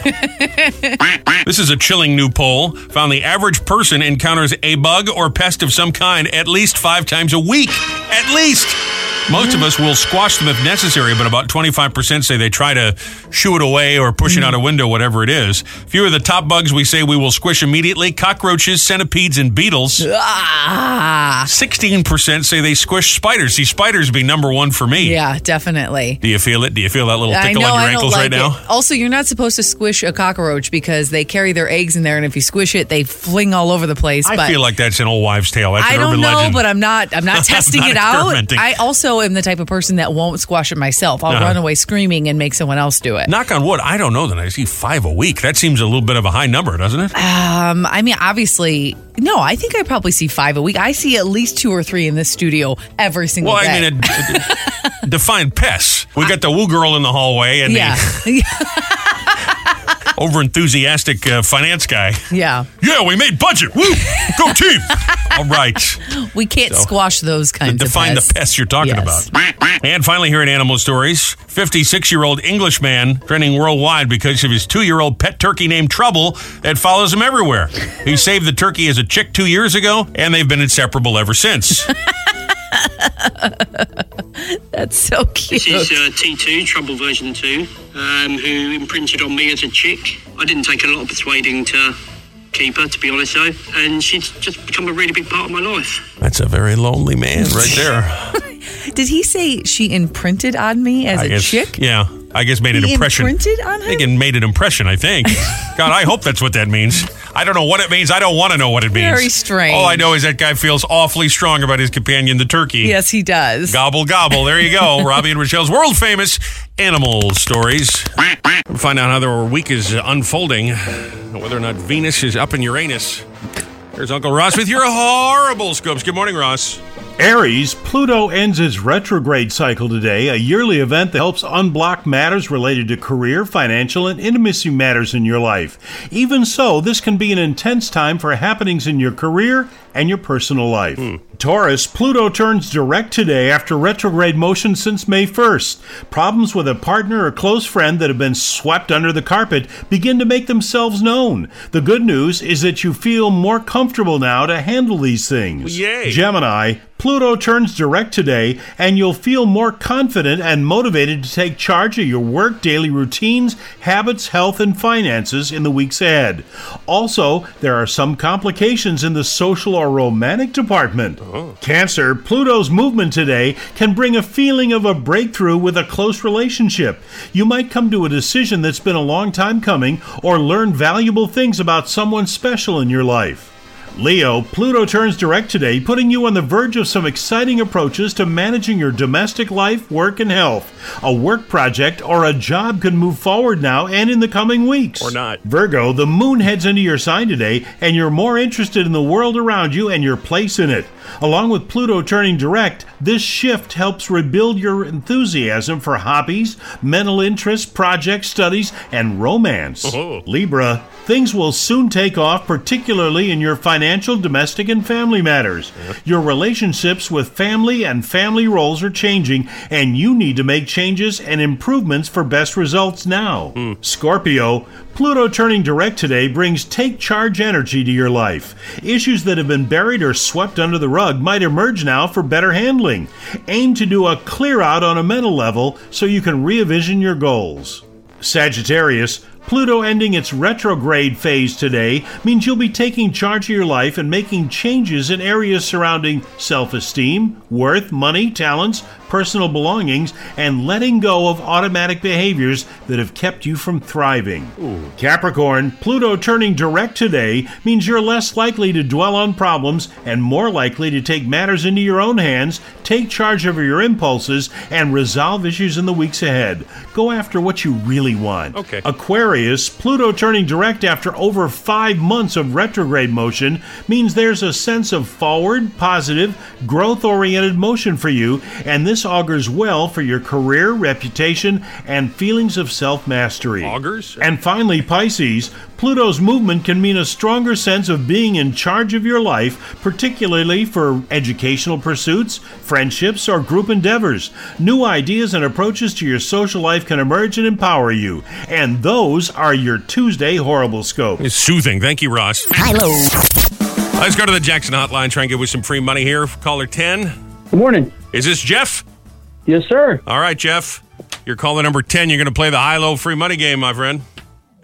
this is a chilling new poll. Found the average person encounters a bug or pest of some kind at least five times a week. At least. Most of us will squash them if necessary, but about 25% say they try to shoo it away or push it out a window, whatever it is. Few of the top bugs we say we will squish immediately cockroaches, centipedes, and beetles. Ah. 16% say they squish spiders. See, spiders be number one for me. Yeah, definitely. Do you feel it? Do you feel that little tickle know. on your ankles like right now? Also, you're not supposed to squish a cockroach because they carry their eggs in there, and if you squish it, they fling all over the place. I feel like that's an old wives' tale. That's I don't know, legend. but I'm not. I'm not testing not it out. I also am the type of person that won't squash it myself. I'll Uh-huh. run away screaming and make someone else do it. Knock on wood. I don't know that I see five a week. That seems a little bit of a high number, doesn't it? Um, I mean, obviously, no. I think I probably see five a week. I see at least two or three in this studio every single Well, day. I mean, it, it, define pests. We got the woo girl in the hallway and yeah, the over enthusiastic uh, finance guy. yeah. Yeah, we made budget. Woo! Go team! All right. We can't So, squash those kinds Define of the pests. pests you're talking Yes. about. And finally, here in Animal Stories 56 year old Englishman trending worldwide because of his two year old pet turkey named Trouble that follows him everywhere. He saved the turkey as a chick two years ago, and they've been inseparable ever since. That's so cute. This is uh, T2, Trouble version 2, um, who imprinted on me as a chick. I didn't take a lot of persuading to keep her, to be honest, though, and she's just become a really big part of my life. That's a very lonely man right there. Did he say she imprinted on me as I a guess- chick? Yeah. I guess made an impression. imprinted on I think it made an impression. I think. God, I hope that's what that means. I don't know what it means. I don't want to know what it means. Very strange. All I know is that guy feels awfully strong about his companion, the turkey. Yes, he does. Gobble gobble. There you go. Robby and Rochelle's world famous animal stories. We'll find out how their week is unfolding, whether or not Venus is up in Uranus. Here's Uncle Ross with your horrible scopes. Good morning, Ross. Aries, Pluto ends its retrograde cycle today, a yearly event that helps unblock matters related to career, financial, and intimacy matters in your life. Even so, this can be an intense time for happenings in your career and your personal life. Hmm. Taurus, Pluto turns direct today after retrograde motion since May 1st. Problems with a partner or close friend that have been swept under the carpet begin to make themselves known. The good news is that you feel more comfortable now to handle these things. Yay. Gemini, Pluto turns direct today, and you'll feel more confident and motivated to take charge of your work, daily routines, habits, health, and finances in the weeks ahead. Also, there are some complications in the social or romantic department. Oh. Cancer, Pluto's movement today can bring a feeling of a breakthrough with a close relationship. You might come to a decision that's been a long time coming or learn valuable things about someone special in your life. Leo, Pluto turns direct today, putting you on the verge of some exciting approaches to managing your domestic life, work, and health. A work project or a job can move forward now and in the coming weeks. Or not. Virgo, the moon heads into your sign today, and you're more interested in the world around you and your place in it. Along with Pluto turning direct, this shift helps rebuild your enthusiasm for hobbies, mental interests, projects, studies, and romance. Oh. Libra, things will soon take off, particularly in your financial, domestic, and family matters. Your relationships with family and family roles are changing, and you need to make changes and improvements for best results now. Hmm. Scorpio, Pluto turning direct today brings take charge energy to your life. Issues that have been buried or swept under the rug might emerge now for better handling. Aim to do a clear out on a mental level so you can re-envision your goals. Sagittarius, Pluto ending its retrograde phase today means you'll be taking charge of your life and making changes in areas surrounding self esteem, worth, money, talents, personal belongings, and letting go of automatic behaviors that have kept you from thriving. Capricorn, Pluto turning direct today means you're less likely to dwell on problems and more likely to take matters into your own hands, take charge of your impulses, and resolve issues in the weeks ahead. Go after what you really want. Okay. Aquarius, Pluto turning direct after over five months of retrograde motion means there's a sense of forward, positive, growth oriented motion for you, and this augurs well for your career, reputation, and feelings of self mastery. Augurs? And finally, Pisces, Pluto's movement can mean a stronger sense of being in charge of your life, particularly for educational pursuits, friendships, or group endeavors. New ideas and approaches to your social life can emerge and empower you. And those are your Tuesday horrible scope. It's soothing. Thank you, Ross. Hello. Let's go to the Jackson hotline. Try and get with some free money here. Caller 10. Good morning. Is this Jeff? Yes, sir. All right, Jeff. You're caller number 10. You're going to play the high low free money game, my friend.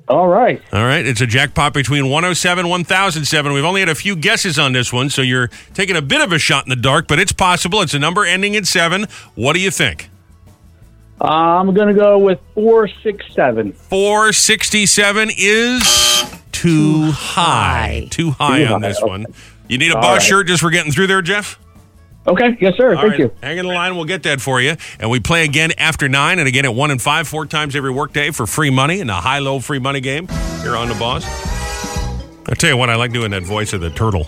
All right. All right. It's a jackpot between 107 1007. We've only had a few guesses on this one, so you're taking a bit of a shot in the dark, but it's possible. It's a number ending in 7. What do you think? Uh, I'm going to go with 467. 467 is too high. Too high Too on high, this okay. one. You need a All boss right. shirt just for getting through there, Jeff? Okay. Yes, sir. All Thank right, you. Hang in the line. We'll get that for you. And we play again after 9 and again at 1 and 5, four times every workday for free money in the high low free money game here on the boss. I tell you what, I like doing that voice of the turtle.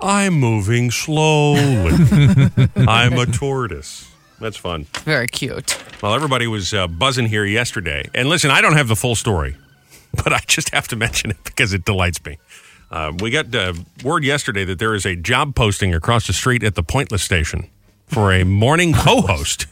I'm moving slowly. I'm a tortoise. That's fun. Very cute. Well, everybody was uh, buzzing here yesterday. And listen, I don't have the full story, but I just have to mention it because it delights me. Uh, we got uh, word yesterday that there is a job posting across the street at the Pointless station for a morning co host.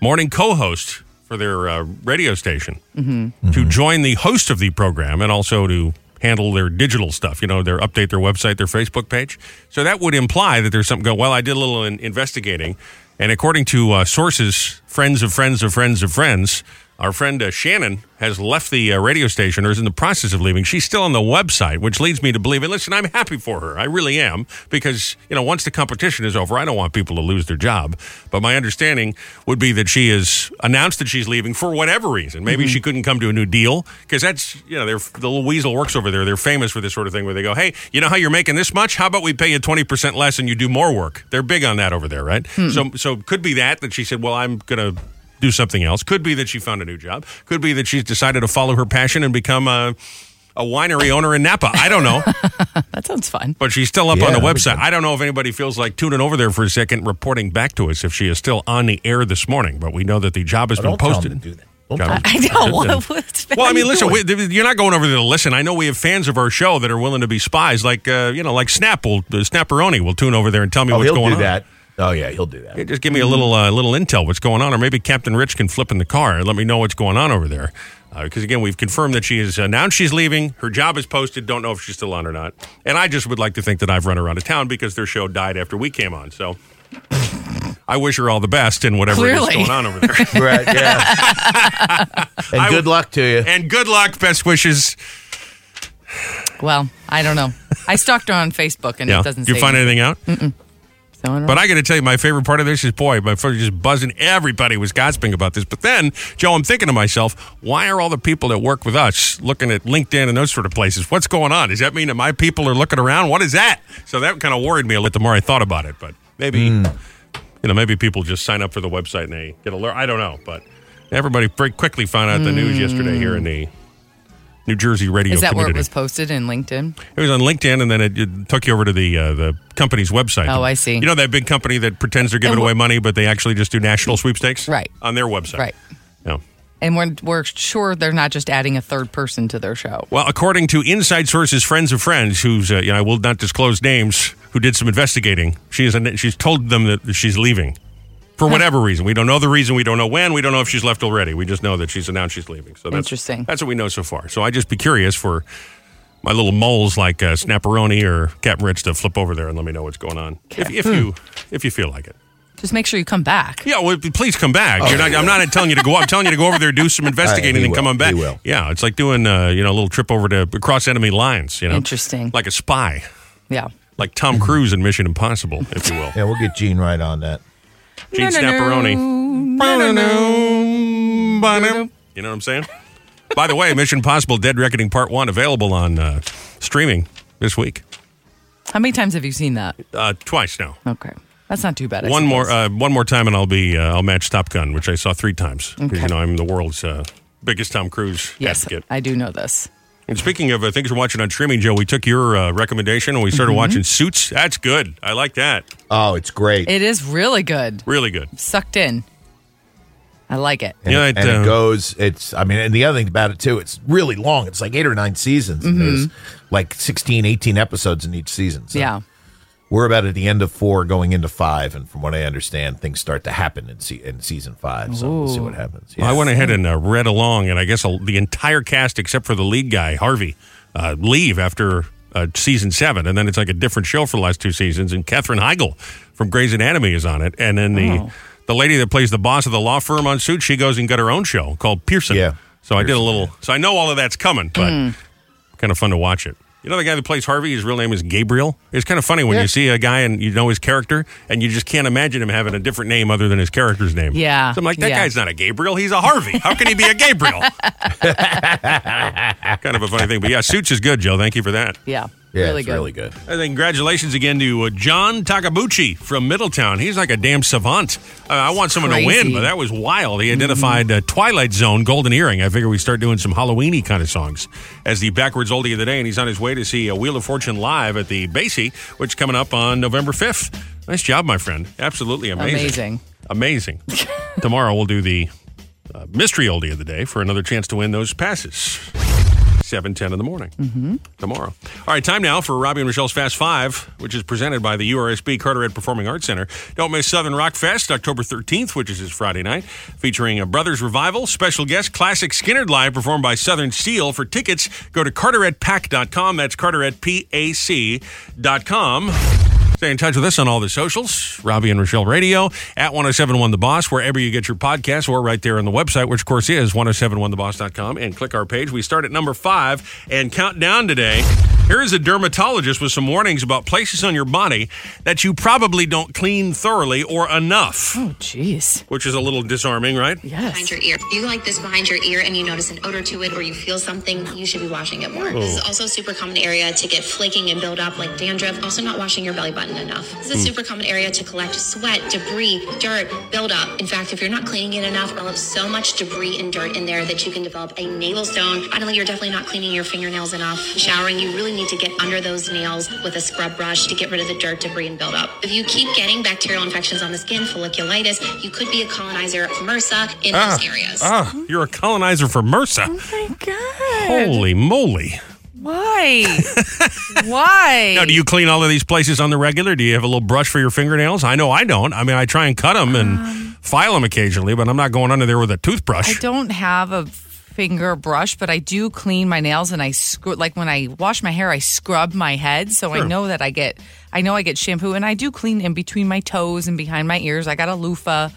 Morning co host for their uh, radio station Mm-hmm. to join the host of the program and also to handle their digital stuff, you know, their update their website, their Facebook page. So that would imply that there's something going. Well, I did a little in- investigating, and according to uh, sources friends of friends of friends of friends. Our friend uh, Shannon has left the uh, radio station or is in the process of leaving. She's still on the website, which leads me to believe, and listen, I'm happy for her. I really am because, you know, once the competition is over, I don't want people to lose their job. But my understanding would be that she has announced that she's leaving for whatever reason. Maybe she couldn't come to a new deal because that's, you know, they're, the little weasel works over there. They're famous for this sort of thing where they go, hey, you know how you're making this much? How about we pay you 20% less and you do more work? They're big on that over there, right? So, so could be that, that she said, well, I'm going to do something else. Could be that she found a new job. Could be that she's decided to follow her passion and become a, a winery owner in Napa. I don't know. That sounds fun. But she's still up Yeah, on the website. I don't know if anybody feels like tuning over there for a second, reporting back to us if she is still on the air this morning. But we know that the job has Oh, been don't tell posted. them to do that. Don't Job tell is I know. posted. What, what's Well, I mean, listen, we, you're not going over there to listen. I know we have fans of our show that are willing to be spies, like uh, you know, like Snap will, uh, Snapperoni will tune over there and tell me Oh, what's he'll going do on. that. Oh yeah, he'll do that. Yeah, just give me a little uh, little intel what's going on, or maybe Captain Rich can flip in the car and let me know what's going on over there. Because again, we've confirmed that she has announced she's leaving. Her job is posted. Don't know if she's still on or not. And I just would like to think that I've run her out of town because their show died after we came on. So I wish her all the best in whatever it is Clearly. going on over there. right, yeah. and I- good luck to you. and good luck. Best wishes. Well, I don't know. I stalked her on Facebook and Yeah. it doesn't Did you say find anything out? So I But. I got to tell you, my favorite part of this is boy, my phone just buzzing. Everybody was gossiping about this. But then, Joe, I'm thinking to myself, why are all the people that work with us looking at LinkedIn and those sort of places? What's going on? Does that mean that my people are looking around? What is that? So that kind of worried me a little the more I thought about it. But maybe, hmm. you know, maybe people just sign up for the website and they get alert. I don't know. But everybody very quickly found out the news hmm. yesterday here in the New Jersey radio Is that where it was posted in LinkedIn? It was on LinkedIn, and then it, it took you over to the uh, the company's website. Oh, I see. You know that big company that pretends they're giving away money, but they actually just do national sweepstakes, Right. On their website, Right. Yeah. And we're, we're sure they're not just adding a third person to their show. Well, according to inside sources, friends of friends, who's uh, you know, I will not disclose names, who did some investigating. She is she's told them that she's leaving for whatever reason. We don't know the reason. We don't know when. We don't know if she's left already. We just know that she's announced she's leaving. So that's Interesting. That's what we know so far. So I just be curious for my little moles like uh, Snapperoni or Captain Rich to flip over there and let me know what's going on if, if you if you feel like it. Just make sure you come back. Yeah, well, please come back. You're not, I'm not telling you to go. I'm telling you to go over there, do some investigating, he and come on back. He will. Yeah, it's like doing uh, you know a little trip over to across enemy lines. You know, Interesting. like a spy, Yeah. like Tom Cruise in Mission Impossible, if you will. Yeah, we'll get Gene right on that. Gene Snapperoni. You know what I'm saying? By the way, Mission Impossible: Dead Reckoning Part One available on uh, streaming this week. How many times have you seen that? Uh, twice now. Okay. That's not too bad. I one more, uh, one more time, and I'll be uh, I'll match Top Gun, which I saw three times Okay. you know I'm the world's uh, biggest Tom Cruise yes, advocate. I do know this. And speaking of uh, things we're watching on streaming, Joe, we took your uh, recommendation and we started Mhm. watching Suits. That's good. I like that. Oh, it's great. It is really good. Really good. Sucked in. I like it. And, Yeah, it, it, and uh, it goes. It's. I mean, and the other thing about it too, it's really long. It's like eight or nine seasons. and Mhm. There's like 16, 18 episodes in each season. So Yeah. We're about at the end of four, going into five, and from what I understand, things start to happen in, se- in season five. So we'll see what happens. I went ahead and uh, read along, and I guess uh, the entire cast, except for the lead guy, Harvey, uh, leave after uh, season seven. And then it's like a different show for the last two seasons. And Katherine Heigl from Grey's Anatomy is on it. And then the, Oh. the lady that plays the boss of the law firm on Suits, she goes and got her own show called Pearson. Yeah. So I did a little, so I know all of that's coming, but Mm. kind of fun to watch it. You know the guy that plays Harvey? His real name is Gabriel. It's kind of funny when Yeah. you see a guy and you know his character, and you just can't imagine him having a different name other than his character's name. Yeah, So I'm like, that yeah. guy's not a Gabriel. He's a Harvey. How can he be a Gabriel? kind of a funny thing. But yeah, Suits is good, Joe. Thank you for that. Yeah. Yeah, really it's good. really good. I think congratulations again to uh, John Takabuchi from Middletown. He's like a damn savant. Uh, I want someone to win, but that was wild. He identified uh, Twilight Zone, Golden Earring. I figure we start doing some Halloweeny kind of songs as the backwards oldie of the day, and he's on his way to see a Wheel of Fortune live at the Basie, which is coming up on November fifth. Nice job, my friend. Absolutely amazing. Amazing. Amazing. Tomorrow we'll do the uh, mystery oldie of the day for another chance to win those passes. 7.10 in the morning Mm-hmm. tomorrow. All right, time now for Robby and Michelle's Fast Five, which is presented by the URSB Carteret Performing Arts Center. Don't miss Southern Rock Fest, October 13th, which is this Friday night, featuring a Brothers Revival, special guest Classic Skynyrd Live performed by Southern Steel. For tickets, go to carteretpac.com. That's carteretpac.com. Stay in touch with us on all the socials, Robby and Rochelle Radio, at 1071 The Boss, wherever you get your podcasts, or right there on the website, which of course is 1071theboss.com, and click our page. We start at number five and count down today. Here is a dermatologist with some warnings about places on your body that you probably don't clean thoroughly or enough. Oh, jeez. Which is a little disarming, right? Yes. Behind your ear. If you like this behind your ear and you notice an odor to it or you feel something, you should be washing it more. This is Oh. also a super common area to get flaking and build up like dandruff. Also not washing your belly button enough. This is a Hmm. super common area to collect sweat, debris, dirt, buildup. In fact, if you're not cleaning it enough, you'll have so much debris and dirt in there that you can develop a navel stone. Finally, you're definitely not cleaning your fingernails enough. Showering, you really need to get under those nails with a scrub brush to get rid of the dirt, debris, and buildup. If you keep getting bacterial infections on the skin, folliculitis, you could be a colonizer of MRSA in Ah, those areas. ah, you're a colonizer for MRSA. Oh my God. Holy moly. Why? Why? Now, do you clean all of these places on the regular? Do you have a little brush for your fingernails? I know I don't. I mean, I try and cut them and um, file them occasionally, but I'm not going under there with a toothbrush. I don't have a finger brush, but I do clean my nails and I screw like when I wash my hair, I scrub my head, so I know that I get I know I get shampoo and I do clean in between my toes and behind my ears. I got a loofah.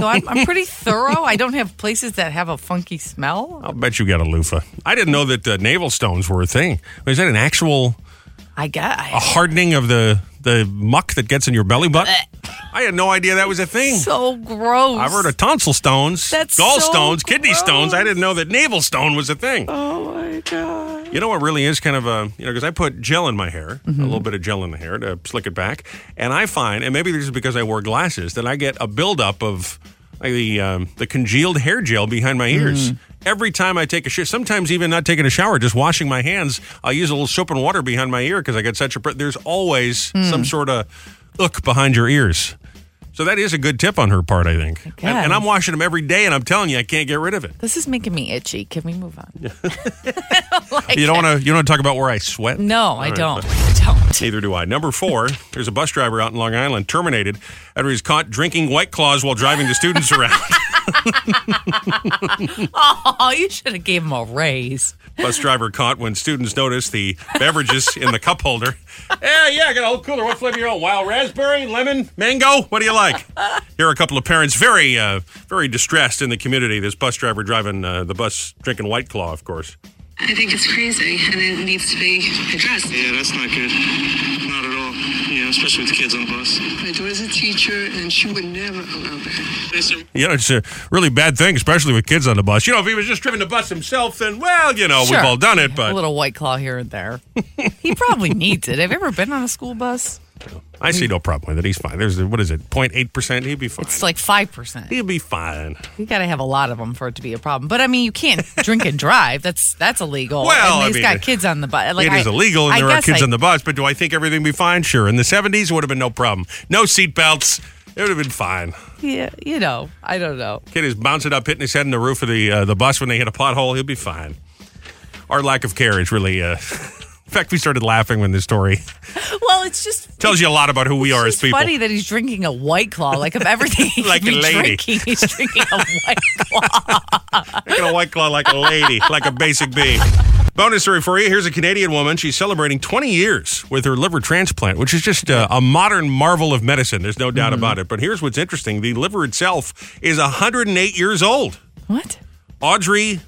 So I'm, I'm pretty thorough. I don't have places that have a funky smell. I'll bet you got a loofah. I didn't know that uh, navel stones were a thing. Is that an actual I get a hardening of the the muck that gets in your belly button? I had no idea that was a thing. so gross. I've heard of tonsil stones, That's gallstones, so kidney stones. I didn't know that navel stone was a thing. Oh my god. You know what really is kind of a, you know, because I put gel in my hair, Mm-hmm. a little bit of gel in the hair to slick it back. And I find, and maybe this is because I wear glasses, that I get a buildup of like the, um, the congealed hair gel behind my ears. Mm. Every time I take a shower, sometimes even not taking a shower, just washing my hands, I'll use a little soap and water behind my ear because I get such a, pr- there's always Hmm. some sort of look behind your ears. So that is a good tip on her part, I think. And, and. I'm washing them every day, and I'm telling you, I can't get rid of it. This is making me itchy. Can we move on? you don't want to. You don't want to talk about where I sweat. No, I don't. I don't. Neither do I. Number four, there's a bus driver out in Long Island terminated after he's caught drinking White Claws while driving the students around. Oh, you should have gave him a raise. bus driver caught when students noticed the beverages in the cup holder. Yeah, yeah, I got a whole cooler. What flavor you want? Wild raspberry, lemon, mango? What do you like? Here are a couple of parents very, uh, very distressed in the community. This bus driver driving uh, the bus drinking White Claw, of course. I think it's crazy and it needs to be addressed. Yeah, that's not good. Not at all. You know, especially with kids on the bus. My daughter's a teacher and she would never allow that. Listen, You know, it's a really bad thing, especially with kids on the bus. You know, if he was just driving the bus himself, then, well, you know, Sure. we've all done it, but. a little white claw here and there. he probably needs it. Have you ever been on a school bus? I see no problem with it. He's fine. There's, what is it, 0.8%? He'd be fine. It's like five percent. He'd be fine. You got to have a lot of them for it to be a problem. But I mean, you can't drink and drive. That's that's illegal. Well, and I mean, got kids on the bus. Like it is I- illegal, and I there are kids on the bus. But do I think everything would be fine? Sure. In the '70s, it would have been no problem. No seatbelts. It would have been fine. Yeah, you know, I don't know. Kid is bouncing up, hitting his head in the roof of the uh, the bus when they hit a pothole. He'll be fine. Our lack of care is really. Uh, in fact, we started laughing when this story Well, it's just tells you a lot about who we are as it's people. funny that he's drinking a white claw. Like of everything Like a lady. drinking, he's drinking a white claw. Drinking a white claw like a lady, like a basic bee. Bonus story for you. Here's a Canadian woman. She's celebrating 20 years with her liver transplant, which is just uh, a modern marvel of medicine. There's no doubt about it. But here's what's interesting the liver itself is 108 years old. What? Audrey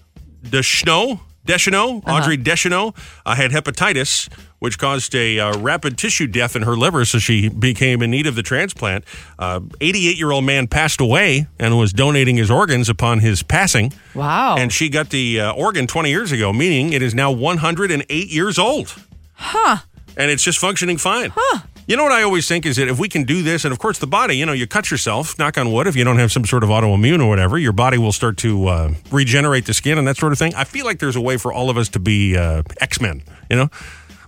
Deschenaux, Deschenaux, Uh-huh. Audrey Deschenaux uh, had hepatitis, which caused a uh, rapid tissue death in her liver, so she became in need of the transplant. 88 year old man passed away and was donating his organs upon his passing. Wow. And she got the uh, organ 20 years ago, meaning it is now 108 years old. Huh. And it's just functioning fine. Huh. You know what I always think is that if we can do this, and of course the body, you know, you cut yourself, knock on wood, if you don't have some sort of autoimmune or whatever, your body will start to uh, regenerate the skin and that sort of thing. I feel like there's a way for all of us to be uh, X Men, you know?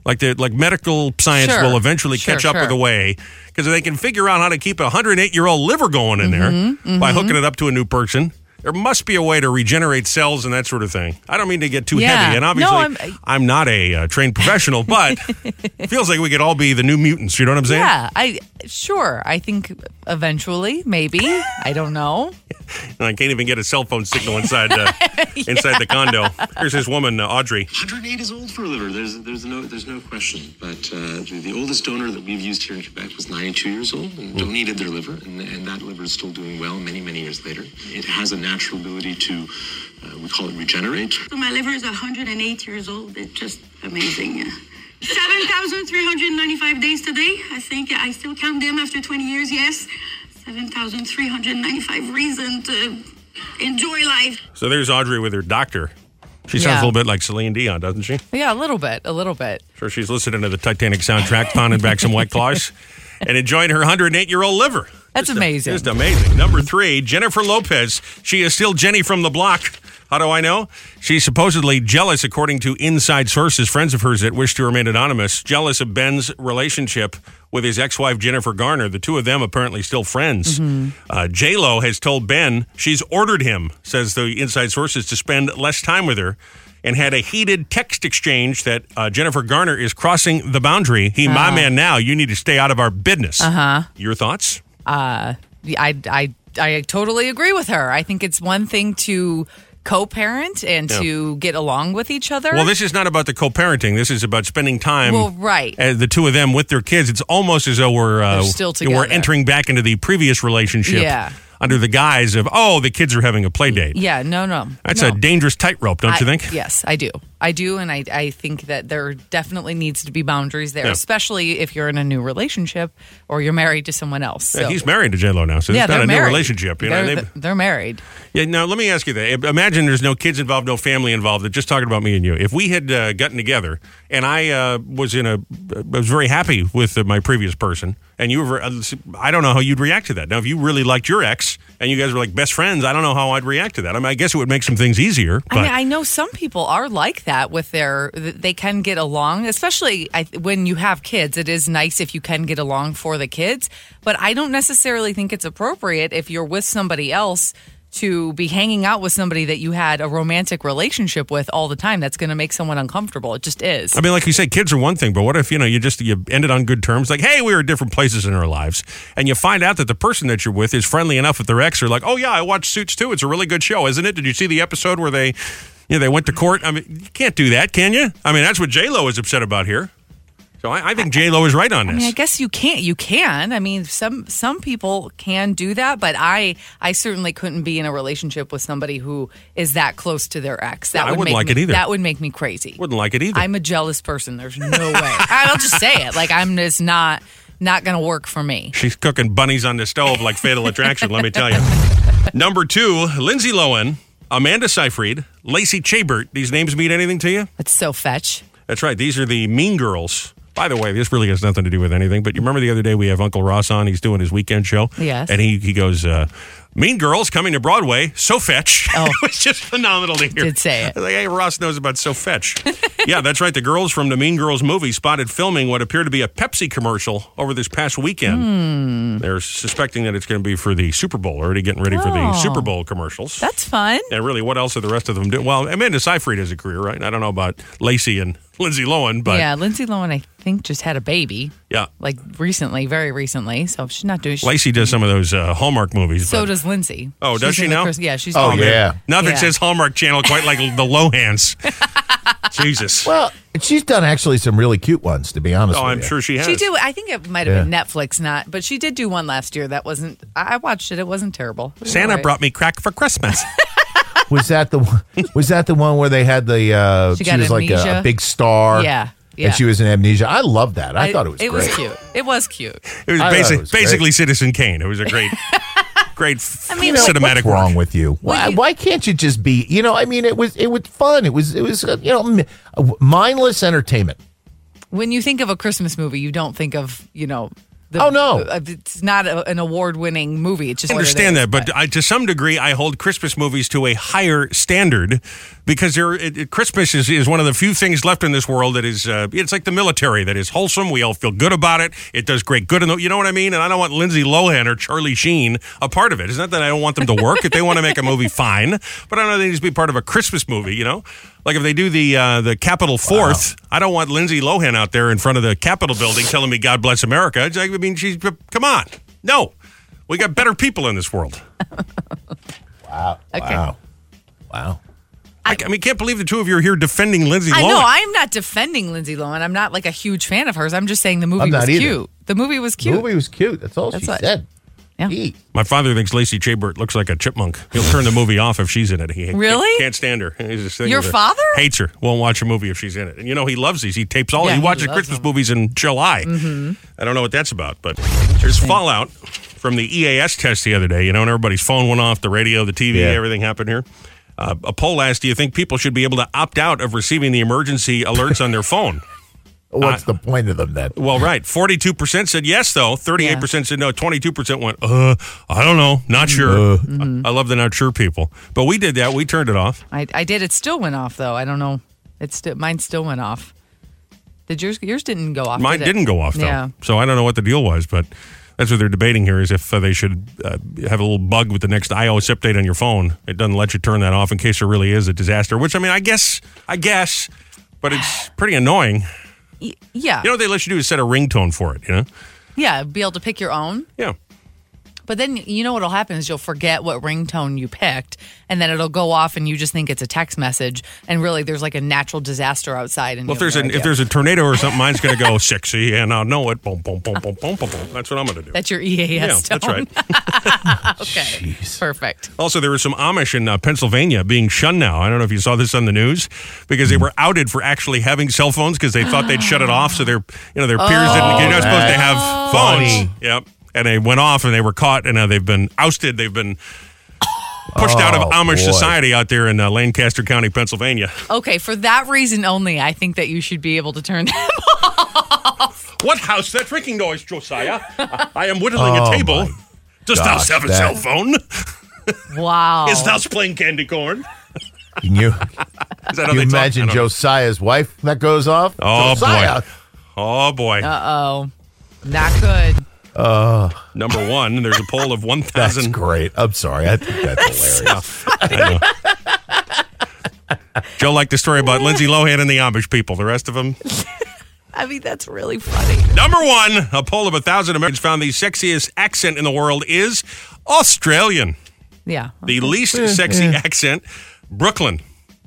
Like the like medical science Sure. will eventually Sure, catch up with sure. a way because they can figure out how to keep a 108 year old liver going in Mhm, there by mhm. hooking it up to a new person. There must be a way to regenerate cells and that sort of thing. I don't mean to get too Yeah. heavy, and No, obviously I'm- I'm, not a uh, trained professional, but it feels like we could all be the new mutants. You know what I'm saying? Yeah, I sure. I think eventually, maybe. I don't know. And I can't even get a cell phone signal inside uh, inside the condo. Here's this woman, uh, Audrey. 108 is old for a liver. There's there's no there's no question. But uh, the, the oldest donor that we've used here in Quebec was 92 years old and donated their liver, and, and that liver is still doing well many many years later. It has a natural ability to uh, we call it regenerate. So my liver is 108 years old. It's just amazing. 7,395 days today. I think I still count them after 20 years, yes. 7,395 reasons to enjoy life. So there's Audrey with her doctor. She sounds Yeah. a little bit like Celine Dion, doesn't she? Yeah, a little bit, a little bit. Sure, she's listening to the Titanic soundtrack, pounding back some White Claws, and enjoying her 108 year old liver. That's amazing. Just amazing. Number three, Jennifer Lopez. She is still Jenny from the block. How do I know? She's supposedly jealous, according to inside sources, friends of hers that wish to remain anonymous, jealous of Ben's relationship with his ex wife, Jennifer Garner. The two of them apparently still friends. Uh, J Lo has told Ben she's ordered him, says the inside sources, to spend less time with her. And had a heated text exchange that uh, Jennifer Garner is crossing the boundary. He, my Uh-huh. man, now you need to stay out of our business. Uh huh. Your thoughts? Uh, I, I, I totally agree with her. I think it's one thing to co-parent and Yeah. to get along with each other. Well, this is not about the co-parenting. This is about spending time. Well, right. uh, the two of them with their kids. It's almost as though we're uh, still We're entering back into the previous relationship. Yeah. Under the guise of oh, the kids are having a play date. yeah, no, no. That's no. a dangerous tightrope, don't you think? Yes, I do. I do, and I, I think that there definitely needs to be boundaries there, Yeah. especially if you're in a new relationship or you're married to someone else. Yeah, he's married to J Lo now, so yeah, it's not a new relationship. You they're, They've- they're married. Yeah, now let me ask you that. Imagine there's no kids involved, no family involved. They're Just talking about me and you. If we had uh, gotten together and I uh, was in a, I was very happy with uh, my previous person, and you were, I don't know how you'd react to that. Now, if you really liked your ex and you guys were like best friends, I don't know how I'd react to that. I mean, I guess it would make some things easier. But I mean, I know some people are like that with their, they can get along, especially when you have kids. It is nice if you can get along for the kids, but I don't necessarily think it's appropriate if you're with somebody else to be hanging out with somebody that you had a romantic relationship with all the time. That's going to make someone uncomfortable. It just is. I mean, like you say, kids are one thing, but what if you know you just you ended on good terms? Like, hey, we were at different places in our lives, and you find out that the person that you're with is friendly enough with their ex. Or like, oh yeah, I watched Suits too. It's a really good show, isn't it? Did you see the episode where they, you know, they went to court? I mean, you can't do that, can you? I mean, that's what J Lo is upset about here. So I, I think J Lo is right on I this. mean, I guess you can't. You can. I mean, some some people can do that, but I I certainly couldn't be in a relationship with somebody who is that close to their ex. That Yeah, I would wouldn't make like me, it either. That would make me crazy. Wouldn't like it either. I'm a jealous person. There's no way. I'll just say it. Like I'm just not not going to work for me. She's cooking bunnies on the stove like Fatal Attraction. let me tell you. Number two, Lindsay Lohan, Amanda Seyfried, Lacey Chabert. These names mean anything to you? That's so fetch. That's right. These are the Mean Girls. By the way, this really has nothing to do with anything. But you remember the other day we have Uncle Ross on. He's doing his weekend show. Yes. And he he goes, uh, "Mean Girls coming to Broadway. So fetch." Oh, it was just phenomenal to hear. Did say it. I was like, hey, Ross knows about So fetch. yeah, that's right. The girls from the Mean Girls movie spotted filming what appeared to be a Pepsi commercial over this past weekend. Hmm. They're suspecting that it's going to be for the Super Bowl. Already getting ready for the Oh. Super Bowl commercials. That's fun. And really, what else are the rest of them doing? Well, Amanda Seyfried has a career, right? I don't know about Lacey and Lindsay Lohan, but yeah, Lindsay Lohan, I think, just had a baby. Yeah. Like recently, very recently. So she's not doing. Lacey does some of those uh, Hallmark movies. So but- does Lindsay. Oh, does She's she now? Chris- yeah, she's. Oh, doing- yeah. Nothing Yeah. says Hallmark Channel quite like the Lohans. Jesus. Well, she's done actually some really cute ones, to be honest. Oh, with I'm you. sure she has. She did. I think it might have been Netflix, not, but she did do one last year that wasn't. I I watched it. It wasn't terrible. It was Santa all right. brought me crack for Christmas. Was that the one? Was that the one where they had the? Uh, She she got was like a, a big star. Yeah, yeah. And she was in amnesia. I love that. I, thought it was It great. was cute. It was cute. It was, I thought basic, it was great. basically Citizen Kane. It was a great, great I mean, You know, cinematic what's wrong with you? Why, why can't you just be? You know, I mean, it was it was fun. It was it was uh, you know uh, mindless entertainment. When you think of a Christmas movie, you don't think of you know. The, Oh, no. uh, it's not a, an award-winning movie. It's just I understand that, but I, to some degree, I hold Christmas movies to a higher standard because there, it, it- Christmas is, is one of the few things left in this world that is, uh, it's like the military that is wholesome. We all feel good about it. It does great good. In the, you know what I mean? And I don't want Lindsay Lohan or Charlie Sheen a part of it. It's not that I don't want them to work. if they want to make a movie, fine. But I don't know they need to be part of a Christmas movie, you know? Like if they do the uh, the Capitol Fourth, I don't want Lindsay Lohan out there in front of the Capitol building telling me God bless America. I mean, she's come on, no, we got better people in this world. Wow. Okay. Wow. Wow. I, I mean, can't believe the two of you are here defending Lindsay I know I'm not defending Lindsay Lohan. I'm not like a huge fan of hers. I'm just saying the movie I'm was either. cute. The movie was cute. The movie was cute. That's all That's she what- said. Yeah. Gee. My father thinks Lacey Chabert looks like a chipmunk. He'll turn the movie off if she's in it. He Really? can't, can't stand her. He's just Your her. father? hates her. Won't watch a movie if she's in it. And you know he loves these. He tapes all. Yeah, he he watches loves Christmas them. movies in July. Mhm. I don't know what that's about, but there's fallout from the EAS test the other day. You know, and everybody's phone went off, the radio, the TV, Yeah. everything happened here. Uh, a poll asked, "Do you think people should be able to opt out of receiving the emergency alerts on their phone?" What's the point of them then? Well, right. 42% said yes, though. 38% said no. 22% went, uh, I don't know. Not sure. I love the not sure people. But we did that. We turned it off. I, I did. It still went off though. I don't know. It's still mine still went off. Did yours? Yours didn't go off. Mine did didn't go off, though. Yeah. So I don't know what the deal was, but that's what they're debating here is if uh, they should uh, have a little bug with the next iOS update on your phone. It doesn't let you turn that off in case there really is a disaster, which I mean, I guess, I guess, but it's pretty annoying. Y- yeah. You know what they let you do is set a ringtone for it, you know? yeah. Be able to pick your own. Yeah. But then you know what'll happen is you'll forget what ringtone you picked, and then it'll go off, and you just think it's a text message, and really there's like a natural disaster outside. And Well, if there's a no if idea. there's a tornado or something, mine's going to go sexy, and I'll know it. Boom, boom, boom, boom, boom, boom, boom. That's what I'm going to do. that's your EAS yeah, tone. that's right. okay, perfect. Also, there was some Amish in uh, Pennsylvania being shunned now. I don't know if you saw this on the news because they were outed for actually having cell phones because they thought they'd shut it off. So their you know their peers didn't. You're not supposed to have phones. funny. Yep. And they went off and they were caught and uh, they've been ousted. They've been pushed out of Oh, Amish boy. society out there in uh, Lancaster County, Pennsylvania. Okay, for that reason only, I think that you should be able to turn them. Off. What house that drinking noise, Josiah? I am whittling Oh, a table. my Does thou have a that- cell phone? Wow. Is thou playing candy corn? Can you, Is that can you they talk? I imagine don't know. Josiah's wife that goes off? Oh Josiah. boy! Oh boy! Uh oh, not good. Uh, Number one, there's a poll of one that's thousand. great. I'm sorry. I think that's hilarious. I know. Joe liked the story about Lindsay Lohan and the Amish people. The rest of them. I mean, that's really funny. Number one, a poll of a thousand Americans found the sexiest accent in the world is Australian. Yeah. The least sexy accent, Brooklyn.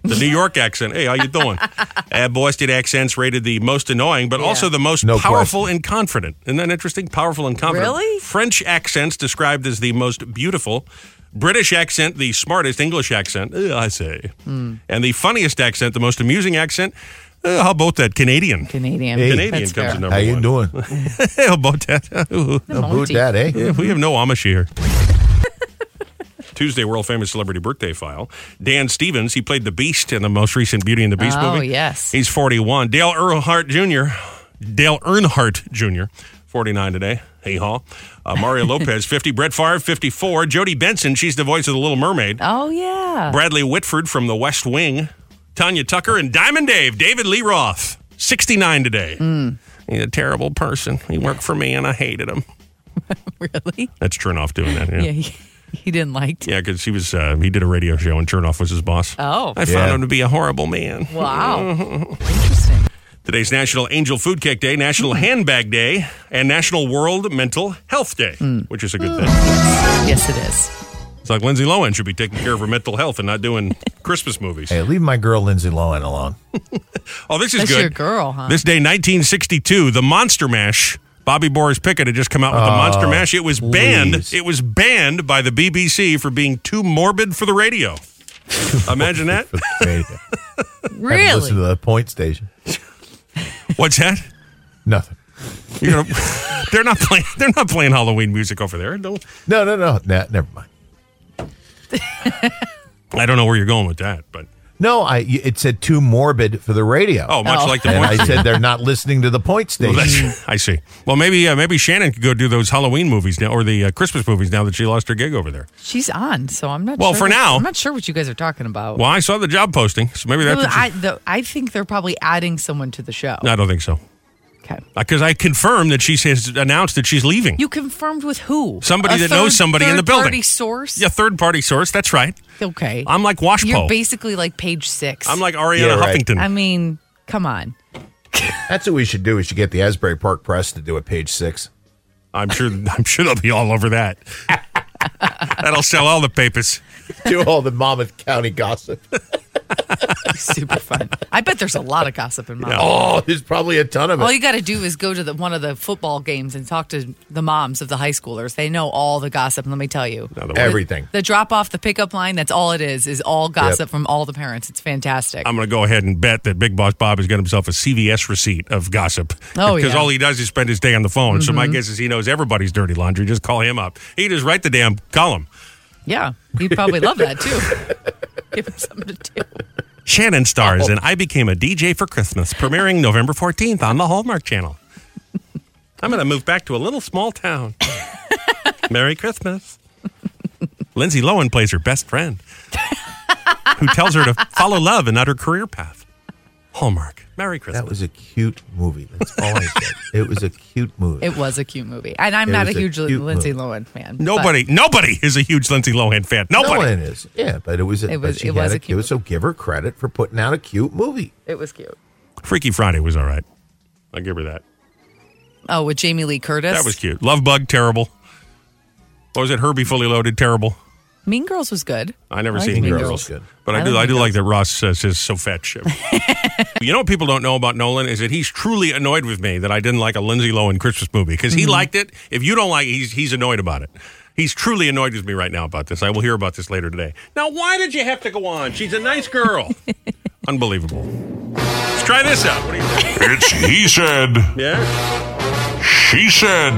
The New York accent. Hey, how you doing? uh, Boston accents rated the most annoying, but also the most No powerful and confident. Isn't that interesting? Powerful and confident. Really? French accents described as the most beautiful. British accent, the smartest English accent, uh, I say. Hmm. And the funniest accent, the most amusing accent, uh, how about that Canadian? Canadian. Hey. Canadian That's comes fair. in number How you one. doing? how about that? how About that, eh? Yeah, we have no Amish here. Tuesday, world famous celebrity birthday file. Dan Stevens, he played the Beast in the most recent Beauty and the Beast Oh, movie. Oh, yes. He's 41. Dale Earnhardt Jr., Dale Earnhardt Jr., 49 today. Hey, haw. Uh, Mario Lopez, 50. Brett Favre, 54. Jodi Benson, she's the voice of the Little Mermaid. Oh yeah. Bradley Whitford from the West Wing. Tanya Tucker and Diamond Dave, David Lee Roth, 69 today. Hmm. He's a terrible person. He worked for me and I hated him. really? That's Chernoff doing that. Yeah. he, he didn't like. Yeah, because he was uh, he did a radio show and Chernoff was his boss. Oh. I found Yeah. him to be a horrible man. Wow. Interesting. Today's National Angel Food Cake Day, National hmm. Handbag Day, and National World Mental Health Day, hmm. which is a good hmm. thing. Yes, it is. It's like Lindsay Lohan should be taking care of her mental health and not doing Christmas movies. Hey, leave my girl Lindsay Lohan alone. Oh, this is That's good. your girl, huh? This day, 1962, the Monster Mash. Bobby Boris Pickett had just come out with the Oh, Monster Mash. It was banned. please. It was banned by the BBC for being too morbid for the radio. Imagine that. Hey, Haven't really? listened to the point station. What's that? Nothing. You're gonna, they're not playing. They're not playing Halloween music over there. Don't, No, no, no. Nah, never mind. I don't know where you're going with that, but No, I. It said too morbid for the radio. oh, much like the and point. I said they're not listening to the point Well, station. that's- I see. Well, maybe uh, maybe Shannon could go do those Halloween movies now, or the uh, Christmas movies now that she lost her gig over there. She's on, so I'm not. Well, sure for what- now- I'm not sure what you guys are talking about. Well, I saw the job posting, so maybe that's. Well, I, the, I think they're probably adding someone to the show. I don't think so. Okay. Because I confirmed that she has announced that she's leaving. You confirmed with who? Somebody A that knows third- somebody in the building. Third-party source. Yeah, third party source. That's right. Okay. I'm like Washpo. You're basically like page six. I'm like Arianna Yeah, right. Huffington. I mean, come on. That's what we should do. We should get the Asbury Park Press to do a Page six. I'm sure. I'm sure they'll be all over that. That'll sell all the papers. Do all the Monmouth County gossip. Super fun. I bet there's a lot of gossip in Monmouth. Oh, there's probably a ton of it. All you got to do is go to the, one of the football games and talk to the moms of the high schoolers. They know all the gossip. Let me tell you, Everything. The drop off, the pickup line. That's all it is. Is all gossip from all the parents. It's fantastic. I'm going to go ahead and bet that Big Boss Bob has got himself a CVS receipt of gossip. Oh, Because yeah. all he does is spend his day on the phone. So my Mhm. guess is he knows everybody's dirty laundry. Just call him up. He just write the damn column. yeah, he'd probably love that too. Give him something to do. Shannon Oh. stars and I became a DJ for Christmas, premiering November 14th on the Hallmark Channel. I'm going to move back to a little small town. Merry Christmas. Lindsay Lohan plays her best friend, who tells her to follow love and not her career path. Hallmark. Merry Christmas. That was a cute movie. That's all I said. It was a cute movie. It was a cute movie, and I'm It not a was a huge Lindsay movie. Lohan fan. Nobody, nobody is a huge Lindsay Lohan fan. No Nobody. one is. Yeah, but it was. A, It was- But she it had was a a cute cute. So give her credit for putting out a cute movie. it was cute. Freaky Friday was all right. I'll give her that. Oh, with Jamie Lee Curtis. That was cute. Love Bug, terrible. What was it? Herbie Fully Loaded, terrible. Mean Girls was good. I never I seen Mean Mean Girls. Good. But I, I do, like I do Mean like that Ross says says so fetch. you know what people don't know about Nolan is that he's truly annoyed with me that I didn't like a Lindsay Lohan Christmas movie because he Mhm. liked it. If you don't like it, he's he's annoyed about it. He's truly annoyed with me right now about this. I will hear about this later today. Now, why did you have to go on? She's a nice girl. Unbelievable. Let's try this out. What do you think? It's He Said, Yeah. She Said